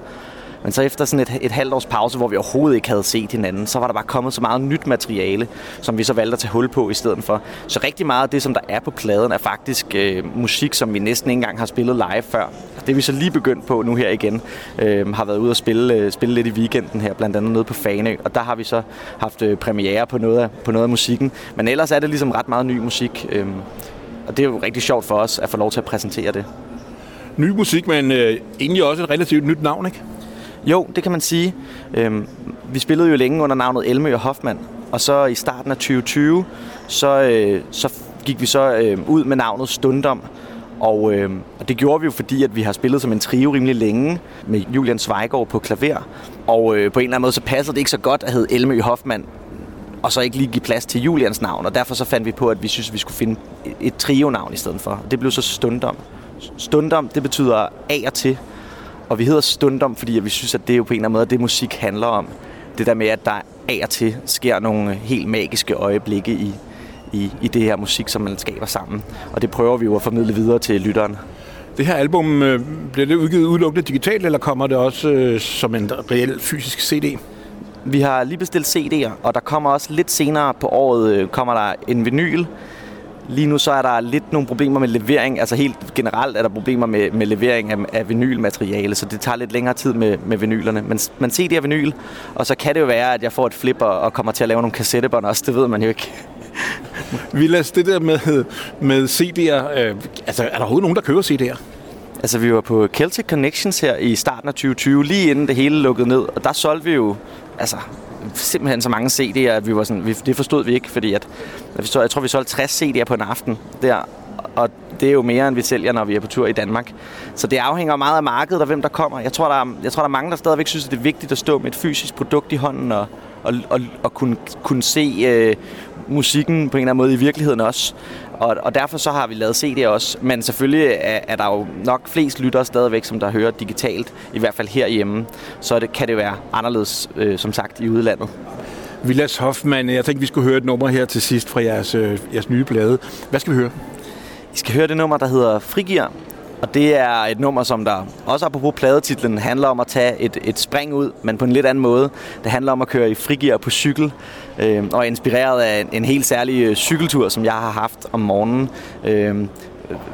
Men så efter sådan et, et halvt års pause, hvor vi overhovedet ikke havde set hinanden, så var der bare kommet så meget nyt materiale, som vi så valgte at tage hul på i stedet for. Så rigtig meget af det, som der er på pladen, er faktisk øh, musik, som vi næsten ikke engang har spillet live før. Det vi så lige begyndt på nu her igen. Øh, har været ude og spille, øh, spille lidt i weekenden her, blandt andet nede på Fanø. Og der har vi så haft øh, premiere på noget, af, på noget af musikken. Men ellers er det ligesom ret meget ny musik. Øh, og det er jo rigtig sjovt for os at få lov til at præsentere det. Ny musik, men øh, egentlig også et relativt nyt navn, ikke? Jo, det kan man sige. Øhm, vi spillede jo længe under navnet Elmø og Hoffmann, og så i starten af 2020, så, øh, så gik vi så øh, ud med navnet Stundom. Og, øh, og det gjorde vi jo, fordi at vi har spillet som en trio rimelig længe med Julian Zweigård på klaver. Og øh, på en eller anden måde, så passede det ikke så godt at hedde Elmø Hoffmann, og så ikke lige give plads til Julians navn. Og derfor så fandt vi på, at vi synes, at vi skulle finde et trio-navn i stedet for. Det blev så Stundom. Stundom, det betyder af og til. Og vi hedder Stundom, fordi vi synes, at det er jo på en eller anden måde, det musik handler om. Det der med, at der af og til sker nogle helt magiske øjeblikke i, i, i det her musik, som man skaber sammen. Og det prøver vi jo at formidle videre til lytteren. Det her album, øh, bliver det udgivet udelukkende digitalt, eller kommer det også øh, som en reel fysisk CD? Vi har lige bestilt CD'er, og der kommer også lidt senere på året øh, kommer der en vinyl, Lige nu så er der lidt nogle problemer med levering. Altså helt generelt er der problemer med, med levering af, af vinylmateriale, så det tager lidt længere tid med, med vinylerne. Men man ser det her vinyl, og så kan det jo være, at jeg får et flip og, og kommer til at lave nogle kassettebånd også. Det ved man jo ikke. Vilas, det der med, med CD'er, øh, altså er der overhovedet nogen, der køber CD'er? Altså, vi var på Celtic Connections her i starten af 2020, lige inden det hele lukkede ned, og der solgte vi jo altså, simpelthen så mange CD'er, at vi var sådan, vi, det forstod vi ikke, fordi at, at jeg tror, vi solgte 60 CD'er på en aften der, og det er jo mere, end vi sælger, når vi er på tur i Danmark. Så det afhænger meget af markedet og hvem der kommer. Jeg tror, der er, jeg tror, der er mange, der stadigvæk synes, at det er vigtigt at stå med et fysisk produkt i hånden og, og, og, og kunne, kunne se øh, musikken på en eller anden måde i virkeligheden også. Og, og derfor så har vi lavet CD'er også. Men selvfølgelig er, er der jo nok flest lyttere stadigvæk, som der hører digitalt, i hvert fald herhjemme. Så det, kan det være anderledes, øh, som sagt, i udlandet. Vilas Hoffmann, jeg tænkte, vi skulle høre et nummer her til sidst fra jeres, øh, jeres nye plade. Hvad skal vi høre? I skal høre det nummer, der hedder Frigir. Og det er et nummer, som der også apropos pladetitlen handler om at tage et, et spring ud, men på en lidt anden måde. Det handler om at køre i frigir på cykel, øh, og er inspireret af en, en helt særlig øh, cykeltur, som jeg har haft om morgenen øh,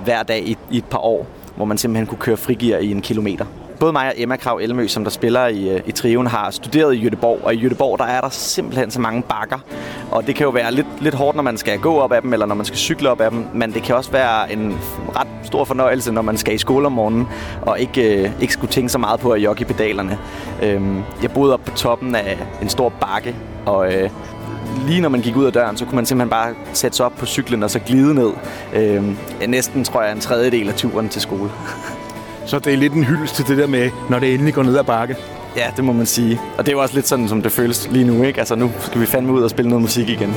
hver dag i, i et par år, hvor man simpelthen kunne køre frigir i en kilometer både mig og Emma Krav Elmø, som der spiller i, øh, i Triven, har studeret i Jødeborg. Og i Jødeborg, der er der simpelthen så mange bakker. Og det kan jo være lidt, lidt hårdt, når man skal gå op ad dem, eller når man skal cykle op ad dem. Men det kan også være en ret stor fornøjelse, når man skal i skole om morgenen, og ikke, øh, ikke skulle tænke så meget på at jogge i pedalerne. Øhm, jeg boede op på toppen af en stor bakke, og øh, lige når man gik ud af døren, så kunne man simpelthen bare sætte sig op på cyklen og så glide ned. Øh, næsten, tror jeg, en tredjedel af turen til skole. Så det er lidt en hyldest til det der med, når det endelig går ned ad bakke. Ja, det må man sige. Og det er jo også lidt sådan, som det føles lige nu, ikke? Altså nu skal vi fandme ud og spille noget musik igen.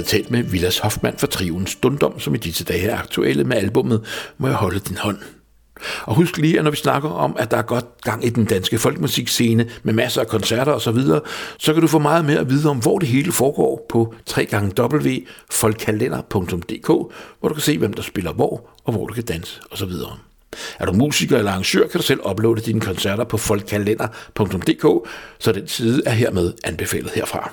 Havde talt med Vilas Hoffmann fra Triven Stundom, som i disse dage er aktuelle med albummet Må jeg holde din hånd. Og husk lige, at når vi snakker om, at der er godt gang i den danske folkemusikscene med masser af koncerter osv., så, videre, så kan du få meget mere at vide om, hvor det hele foregår på www.folkkalender.dk, hvor du kan se, hvem der spiller hvor, og hvor du kan danse osv. Er du musiker eller arrangør, kan du selv uploade dine koncerter på folkkalender.dk, så den side er hermed anbefalet herfra.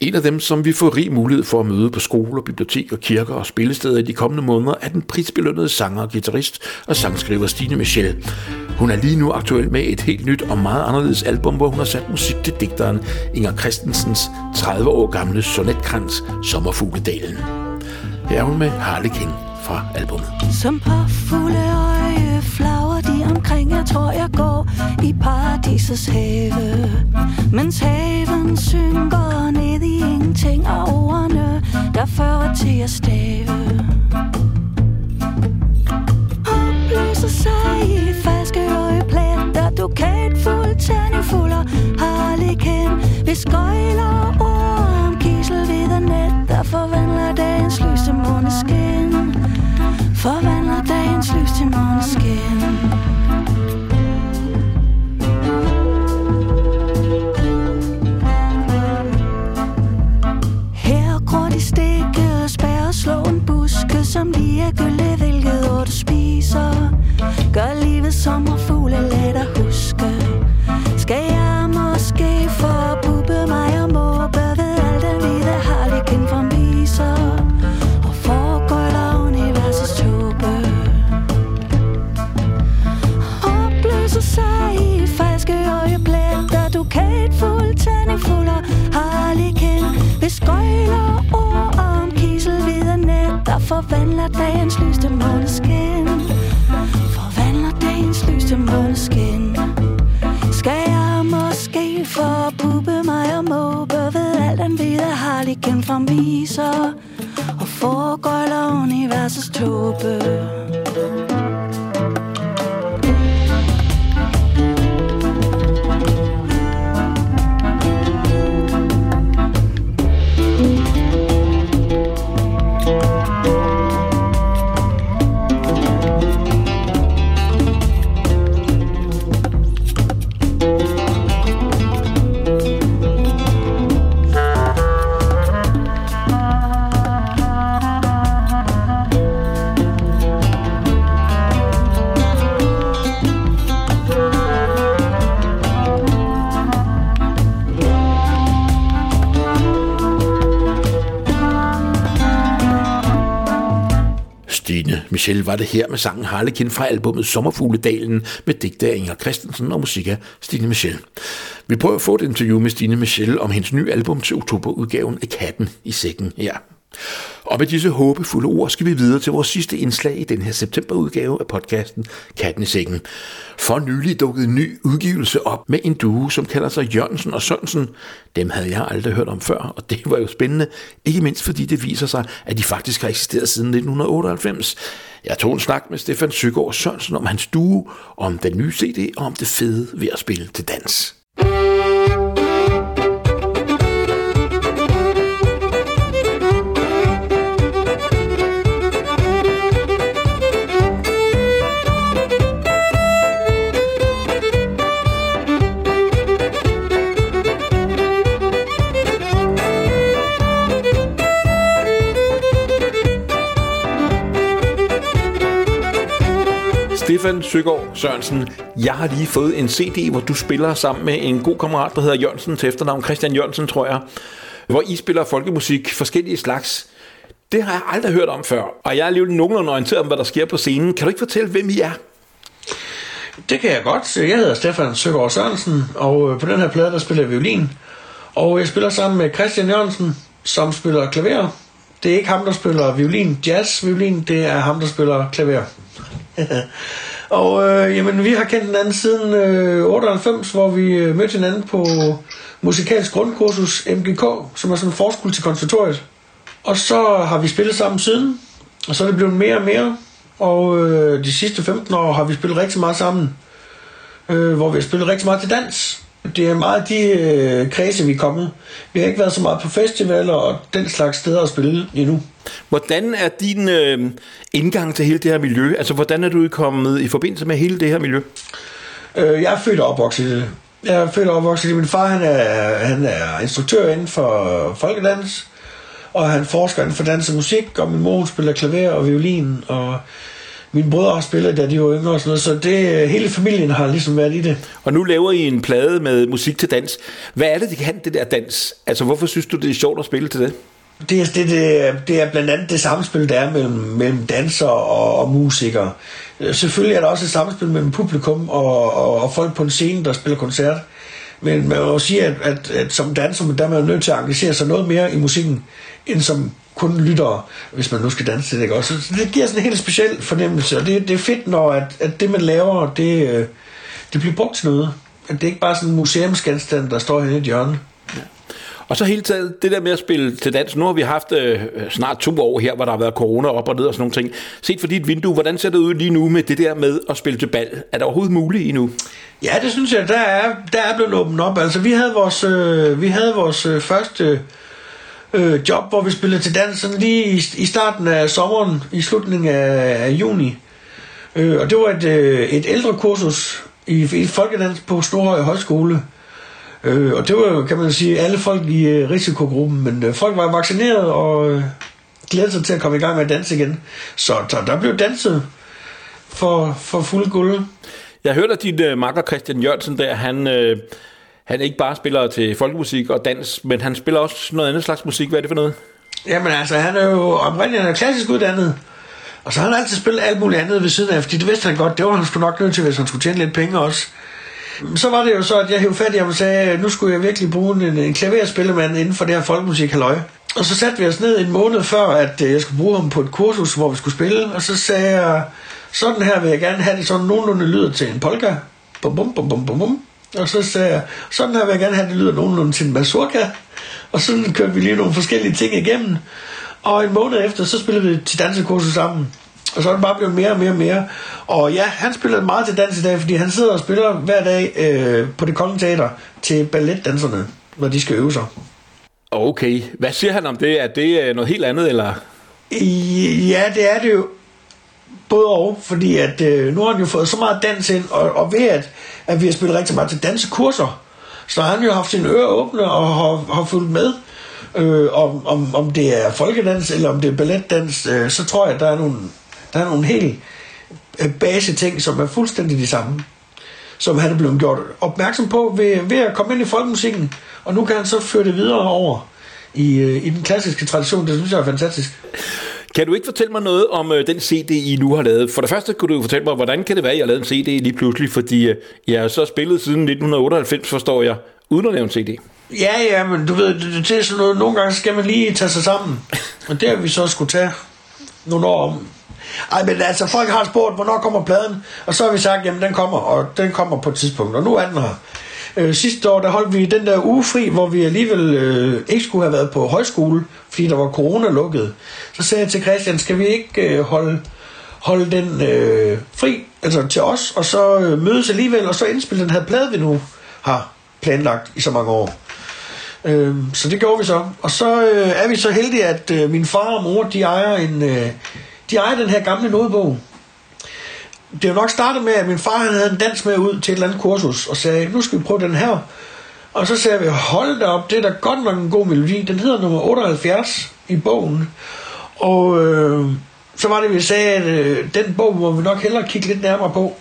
En af dem, som vi får rig mulighed for at møde på skoler, biblioteker, kirker og spillesteder i de kommende måneder, er den prisbelønnede sanger, guitarist og sangskriver Stine Michel. Hun er lige nu aktuel med et helt nyt og meget anderledes album, hvor hun har sat musik til digteren Inger Christensens 30 år gamle sonetkrans Sommerfugledalen. Her er hun med Harlekin fra albumet. Som på omkring, jeg tror jeg går i paradisets have. Mens haven synker ned i ingenting og ordene, der fører til at stave. Opløser sig i falske øjepletter, du kan et fuldt tændefuld harlekin. Vi skøjler ord om kisel ved net, der forvandler dagens lys til måneskin. Forvandler dagens lys til måneskin. Som ligegyldigt hvilket ord du spiser. Gør livet sommerfugle let at huske. Forvandler dagens lys til måneskin. Forvandler dagens lys til måneskin. Skal jeg måske forbuppe mig og måbe ved al den hvide harlekin fra viser og foregøjler universets tåbe. Stine Michel var det her med sangen Harlekin fra albumet Sommerfugledalen med digte af Inger Christensen og musik af Stine Michel. Vi prøver at få et interview med Stine Michel om hendes nye album til oktoberudgaven af Katten i sækken her. Og med disse håbefulde ord skal vi videre til vores sidste indslag i den her septemberudgave af podcasten Katten i sækken. For nylig dukkede en ny udgivelse op med en duo, som kalder sig Jørgensen og Sørensen. Dem havde jeg aldrig hørt om før, og det var jo spændende. Ikke mindst fordi det viser sig, at de faktisk har eksisteret siden 1998. Jeg tog en snak med Stefan Søgaard Sørensen om hans duo, om den nye CD og om det fede ved at spille til dans. Stefan Søgaard Sørensen, jeg har lige fået en CD, hvor du spiller sammen med en god kammerat, der hedder Jørgensen til efternavn, Christian Jørgensen, tror jeg, hvor I spiller folkemusik, forskellige slags. Det har jeg aldrig hørt om før, og jeg er alligevel nogenlunde orienteret om, hvad der sker på scenen. Kan du ikke fortælle, hvem I er? Det kan jeg godt. Jeg hedder Stefan Søgaard Sørensen, og øh, på den her plade, der spiller jeg violin. Og jeg spiller sammen med Christian Jørgensen, som spiller klaver. Det er ikke ham, der spiller violin, jazz violin, det er ham, der spiller klaver og øh, jamen, vi har kendt hinanden siden øh, 98, hvor vi øh, mødte hinanden på musikalsk grundkursus MGK, som er sådan en forskole til konservatoriet. Og så har vi spillet sammen siden, og så er det blevet mere og mere. Og øh, de sidste 15 år har vi spillet rigtig meget sammen, øh, hvor vi har spillet rigtig meget til dans. Det er meget de øh, kredse, vi er kommet. Vi har ikke været så meget på festivaler og den slags steder at spille endnu. Hvordan er din øh, indgang til hele det her miljø? Altså, hvordan er du kommet i forbindelse med hele det her miljø? Øh, jeg er født og opvokset i det. Jeg er født og opvokset i det. Min far han er, han er instruktør inden for folkedans, og han forsker inden for dans og musik, og min mor spiller klaver og violin, og mine brødre har spillet, da de var yngre og sådan noget, så det, hele familien har ligesom været i det. Og nu laver I en plade med musik til dans. Hvad er det, det kan, det der dans? Altså, hvorfor synes du, det er sjovt at spille til det? Det er, det, det, det er blandt andet det samspil, der er mellem, mellem dansere og, og musikere. Selvfølgelig er der også et samspil mellem publikum og, og, og folk på en scene, der spiller koncert. Men man må sige, at, at, at som danser, der er man nødt til at engagere sig noget mere i musikken, end som kun lytter, hvis man nu skal danse det, ikke også? Så det giver sådan en helt speciel fornemmelse, og det, det er fedt, når at, at det, man laver, det, øh, det bliver brugt til noget. At det er ikke bare sådan en museumsgenstand, der står henne i et hjørne. Og så hele taget, det der med at spille til dans, nu har vi haft øh, snart to år her, hvor der har været corona op og ned og sådan nogle ting. Set for dit vindue, hvordan ser det ud lige nu med det der med at spille til bal? Er det overhovedet muligt endnu? Ja, det synes jeg, der er, der er blevet åbent op. Altså, vi havde vores, øh, vi havde vores øh, første øh, job, hvor vi spillede til dans sådan lige i, i starten af sommeren, i slutningen af, af juni. Øh, og det var et, øh, et ældre kursus i, i folkedans på Storhøj Højskole. Øh, og det var kan man sige, alle folk i øh, risikogruppen, men øh, folk var vaccineret og øh, glædede sig til at komme i gang med at danse igen. Så der, der blev danset for, for fuld guld. Jeg hørte, at din øh, makker Christian Jørgensen der, han, øh, han ikke bare spiller til folkemusik og dans, men han spiller også noget andet slags musik. Hvad er det for noget? Jamen altså, han er jo oprindeligt han er klassisk uddannet. Og så har han altid spillet alt muligt andet ved siden af, fordi det vidste han godt, det var han sgu nok nødt til, hvis han skulle tjene lidt penge også. Så var det jo så, at jeg hævde fat i ham og sagde, at nu skulle jeg virkelig bruge en, en klaverspillemand inden for det her folkemusik halløj. Og så satte vi os ned en måned før, at øh, jeg skulle bruge ham på et kursus, hvor vi skulle spille. Og så sagde jeg, sådan her vil jeg gerne have det sådan nogenlunde lyder til en polka. Bum, bum, bum, bum, bum, bum. Og så sagde jeg, sådan her vil jeg gerne have det lyder nogenlunde til en mazurka. Og så kørte vi lige nogle forskellige ting igennem. Og en måned efter, så spillede vi til dansekursus sammen. Og så er det bare blevet mere og mere og mere. Og ja, han spiller meget til dans i dag, fordi han sidder og spiller hver dag øh, på det kongelige teater til balletdanserne, når de skal øve sig. Okay, hvad siger han om det? Er det noget helt andet, eller? Ja, det er det jo både og, fordi at øh, nu har han jo fået så meget dans ind, og, og ved at, at vi har spillet rigtig meget til dansekurser, så har han jo haft sine ører åbne og har, har fulgt med. Øh, om, om, om det er folkedans eller om det er balletdans, øh, så tror jeg, at der er nogle, der er nogle helt øh, base ting, som er fuldstændig de samme, som han er blevet gjort opmærksom på ved, ved at komme ind i folkemusikken, og nu kan han så føre det videre over i, øh, i den klassiske tradition. Det synes jeg er fantastisk. Kan du ikke fortælle mig noget om øh, den CD, I nu har lavet? For det første kunne du fortælle mig, hvordan kan det være, at I har lavet en CD lige pludselig? Fordi øh, jeg har så spillet siden 1998, forstår jeg, uden at lave en CD. Ja, ja, men du ved, det, det er sådan noget, nogle gange skal man lige tage sig sammen. Og det har vi så skulle tage nogle år om. Ej, men altså, folk har spurgt, hvornår kommer pladen? Og så har vi sagt, jamen den kommer, og den kommer på et tidspunkt, og nu er den her. Øh, sidste år, der holdt vi den der uge fri, hvor vi alligevel øh, ikke skulle have været på højskole, fordi der var corona lukket. Så sagde jeg til Christian, skal vi ikke øh, holde, holde den øh, fri, altså til os, og så øh, mødes alligevel, og så indspille den her plade, vi nu har planlagt i så mange år. Øh, så det gjorde vi så. Og så øh, er vi så heldige, at øh, min far og mor, de ejer, en, øh, de ejer den her gamle nodebog. Det er jo nok startet med, at min far han havde en dans med ud til et eller andet kursus, og sagde, nu skal vi prøve den her. Og så sagde vi, hold da op, det er da godt nok en god melodi. Den hedder nummer 78 i bogen. Og øh, så var det, vi sagde, at øh, den bog må vi nok hellere kigge lidt nærmere på.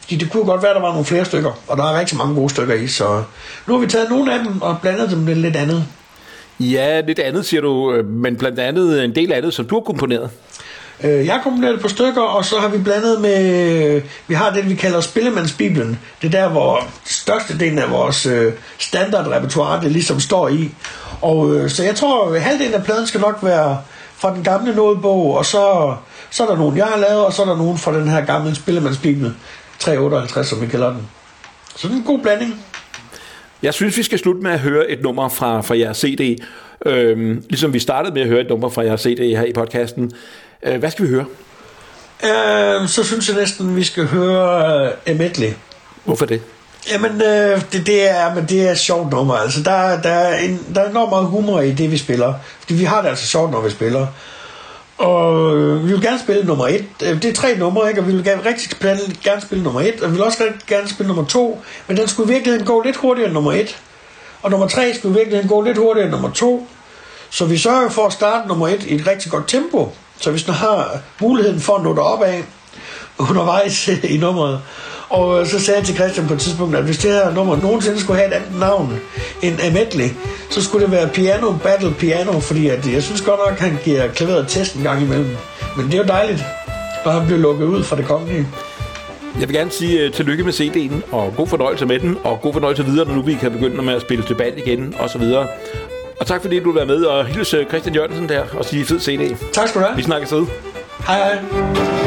Fordi det kunne godt være, at der var nogle flere stykker, og der er rigtig mange gode stykker i, så nu har vi taget nogle af dem og blandet dem lidt, lidt andet. Ja, lidt andet siger du, øh, men blandt andet en del af det, som du har komponeret. Øh, jeg har komponeret et par stykker, og så har vi blandet med, vi har det, vi kalder Spillemandsbibelen. Det er der, hvor størstedelen af vores øh, standardrepertoire, det ligesom står i. Og øh, så jeg tror, at halvdelen af pladen skal nok være fra den gamle nådebog, og så, så er der nogen, jeg har lavet, og så er der nogen fra den her gamle Spillemandsbibel. 358, som vi kalder den. Så det er en god blanding. Jeg synes, vi skal slutte med at høre et nummer fra, fra jeres CD. Øhm, ligesom vi startede med at høre et nummer fra jeres CD her i podcasten. Øh, hvad skal vi høre? Øh, så synes jeg næsten, vi skal høre uh, Emetley. Hvorfor det? Jamen, øh, det, det, er, men det er et sjovt nummer. Altså, der, der, er en, der er enormt meget humor i det, vi spiller. Fordi vi har det altså sjovt, når vi spiller. Og øh, vi vil gerne spille nummer et. Øh, Det er tre numre, ikke? Og vi vil gerne, rigtig gerne spille nummer et. Og vi vil også rigtig gerne spille nummer to. Men den skulle virkelig gå lidt hurtigere end nummer et. Og nummer tre skulle virkelig gå lidt hurtigere end nummer to. Så vi sørger for at starte nummer et i et rigtig godt tempo. Så hvis du har muligheden for at nå derop af undervejs i nummeret. Og øh, så sagde jeg til Christian på et tidspunkt, at hvis det her nummer nogensinde skulle have et andet navn end A så skulle det være Piano Battle Piano, fordi at jeg synes godt nok, at han giver klaveret test en gang imellem. Men det er jo dejligt, når han bliver lukket ud fra det kongelige. Jeg vil gerne sige uh, tillykke med CD'en, og god fornøjelse med den, og god fornøjelse videre, når nu vi kan begynde med at spille til band igen, og så videre. Og tak fordi du vil være med, og hilse Christian Jørgensen der, og sige fed CD. Tak skal du have. Vi snakkes ved. Hej hej.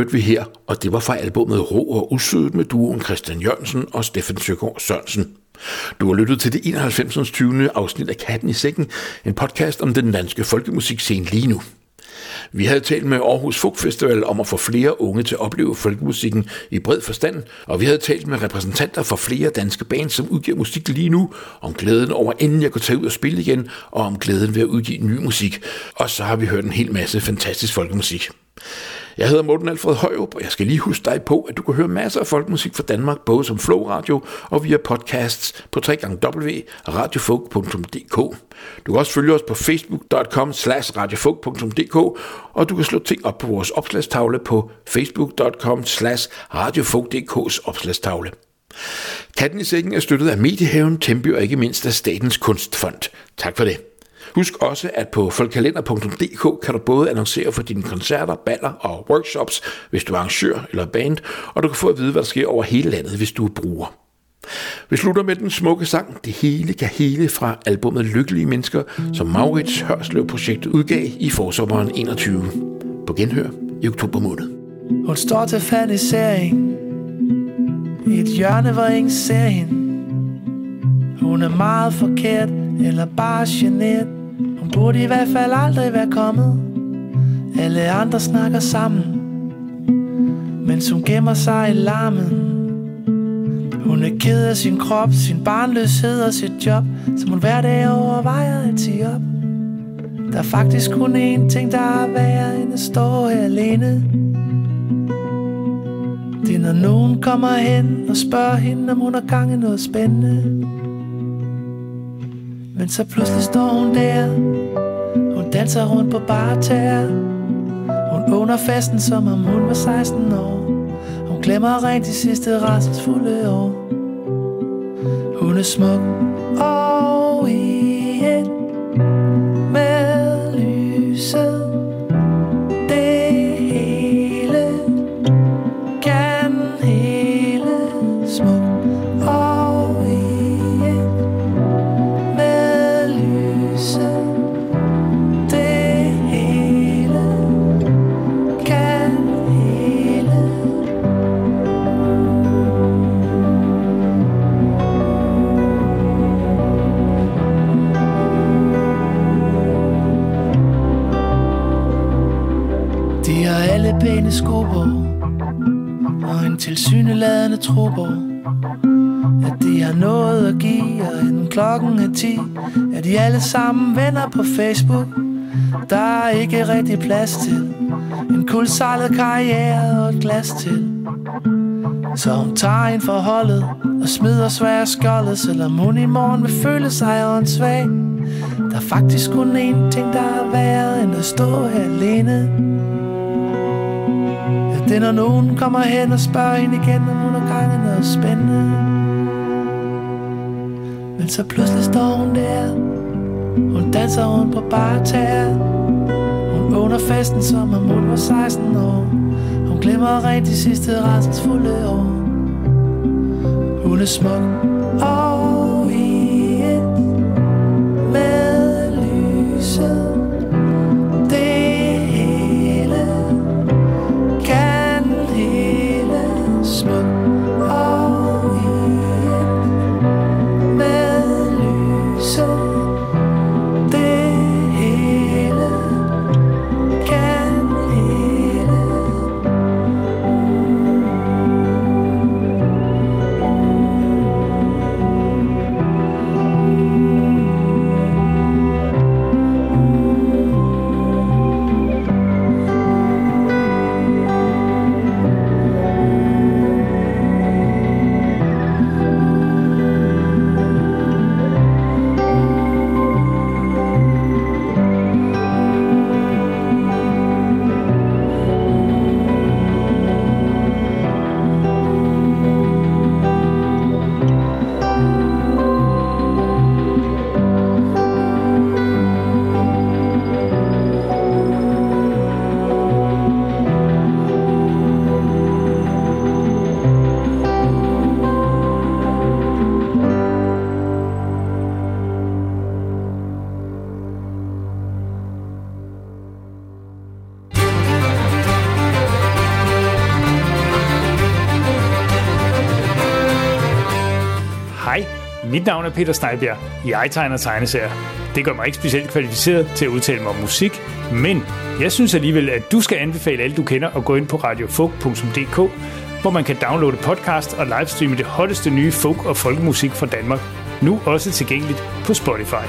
Hørte vi her, og det var fra albumet Ro og Usødet med duoen Christian Jørgensen og Steffen Søgaard Sørensen. Du har lyttet til det 91. 20. afsnit af Katten i Sækken, en podcast om den danske folkemusikscene lige nu. Vi havde talt med Aarhus Folk Festival om at få flere unge til at opleve folkemusikken i bred forstand, og vi havde talt med repræsentanter for flere danske bands, som udgiver musik lige nu, om glæden over inden jeg kunne tage ud og spille igen, og om glæden ved at udgive ny musik. Og så har vi hørt en hel masse fantastisk folkemusik. Jeg hedder Morten Alfred Højrup, og jeg skal lige huske dig på, at du kan høre masser af folkemusik fra Danmark, både som Flow Radio og via podcasts på www.radiofolk.dk. Du kan også følge os på facebook.com slash radiofolk.dk, og du kan slå ting op på vores opslagstavle på facebook.com slash radiofolk.dk's opslagstavle. Katten i sækken er støttet af Mediehaven, Tempe og ikke mindst af Statens Kunstfond. Tak for det. Husk også, at på folkkalender.dk kan du både annoncere for dine koncerter, baller og workshops, hvis du er arrangør eller band, og du kan få at vide, hvad der sker over hele landet, hvis du er bruger. Vi slutter med den smukke sang Det hele kan hele fra albumet Lykkelige Mennesker, som Maurits Hørslev-projektet udgav i forsommeren 21. På genhør i oktober måned. Hun står til fanisering I et hjørne, hvor ingen ser hende Hun er meget forkert Eller bare generet hun burde i hvert fald aldrig være kommet. Alle andre snakker sammen. Mens hun gemmer sig i larmen Hun er ked af sin krop Sin barnløshed og sit job Som hun hver dag overvejer at sige op. Der er faktisk kun én ting, der er værre End at stå her alene. Det er når nogen kommer hen og spørger hende, om hun har gang i noget spændende. Men så pludselig står hun der. Hun danser rundt på bare tæer. Hun under festen, som om hun var 16 år. Hun glemmer rent de sidste restfulde år. Hun er smuk og tilsyneladende tro på At de har noget at give Og inden klokken er 10 Er de alle sammen venner på Facebook. Der er ikke rigtig plads til En kulsejlet karriere og et glas til. Så hun tager en forholdet Og smider svær skoldet Selvom hun i morgen vil føle sig åndssvag. Der er faktisk kun én ting, der er værre End at stå her alene det er når nogen kommer hen og spørger hende igen Om hun har gang i noget spændende. Men så pludselig står hun der. Hun danser rundt på bare Hun under festen som om hun var 16 år. Hun glemmer rent de sidste restfulde år. Hun er smuk og Mit navn er Peter Steinbjerg. Jeg tegner tegneserier. Det gør mig ikke specielt kvalificeret til at udtale mig om musik, men jeg synes alligevel, at du skal anbefale alle, du kender, at gå ind på radiofog.dk, hvor man kan downloade podcast og livestreame det hotteste nye folk- og folkemusik fra Danmark. Nu også tilgængeligt på Spotify.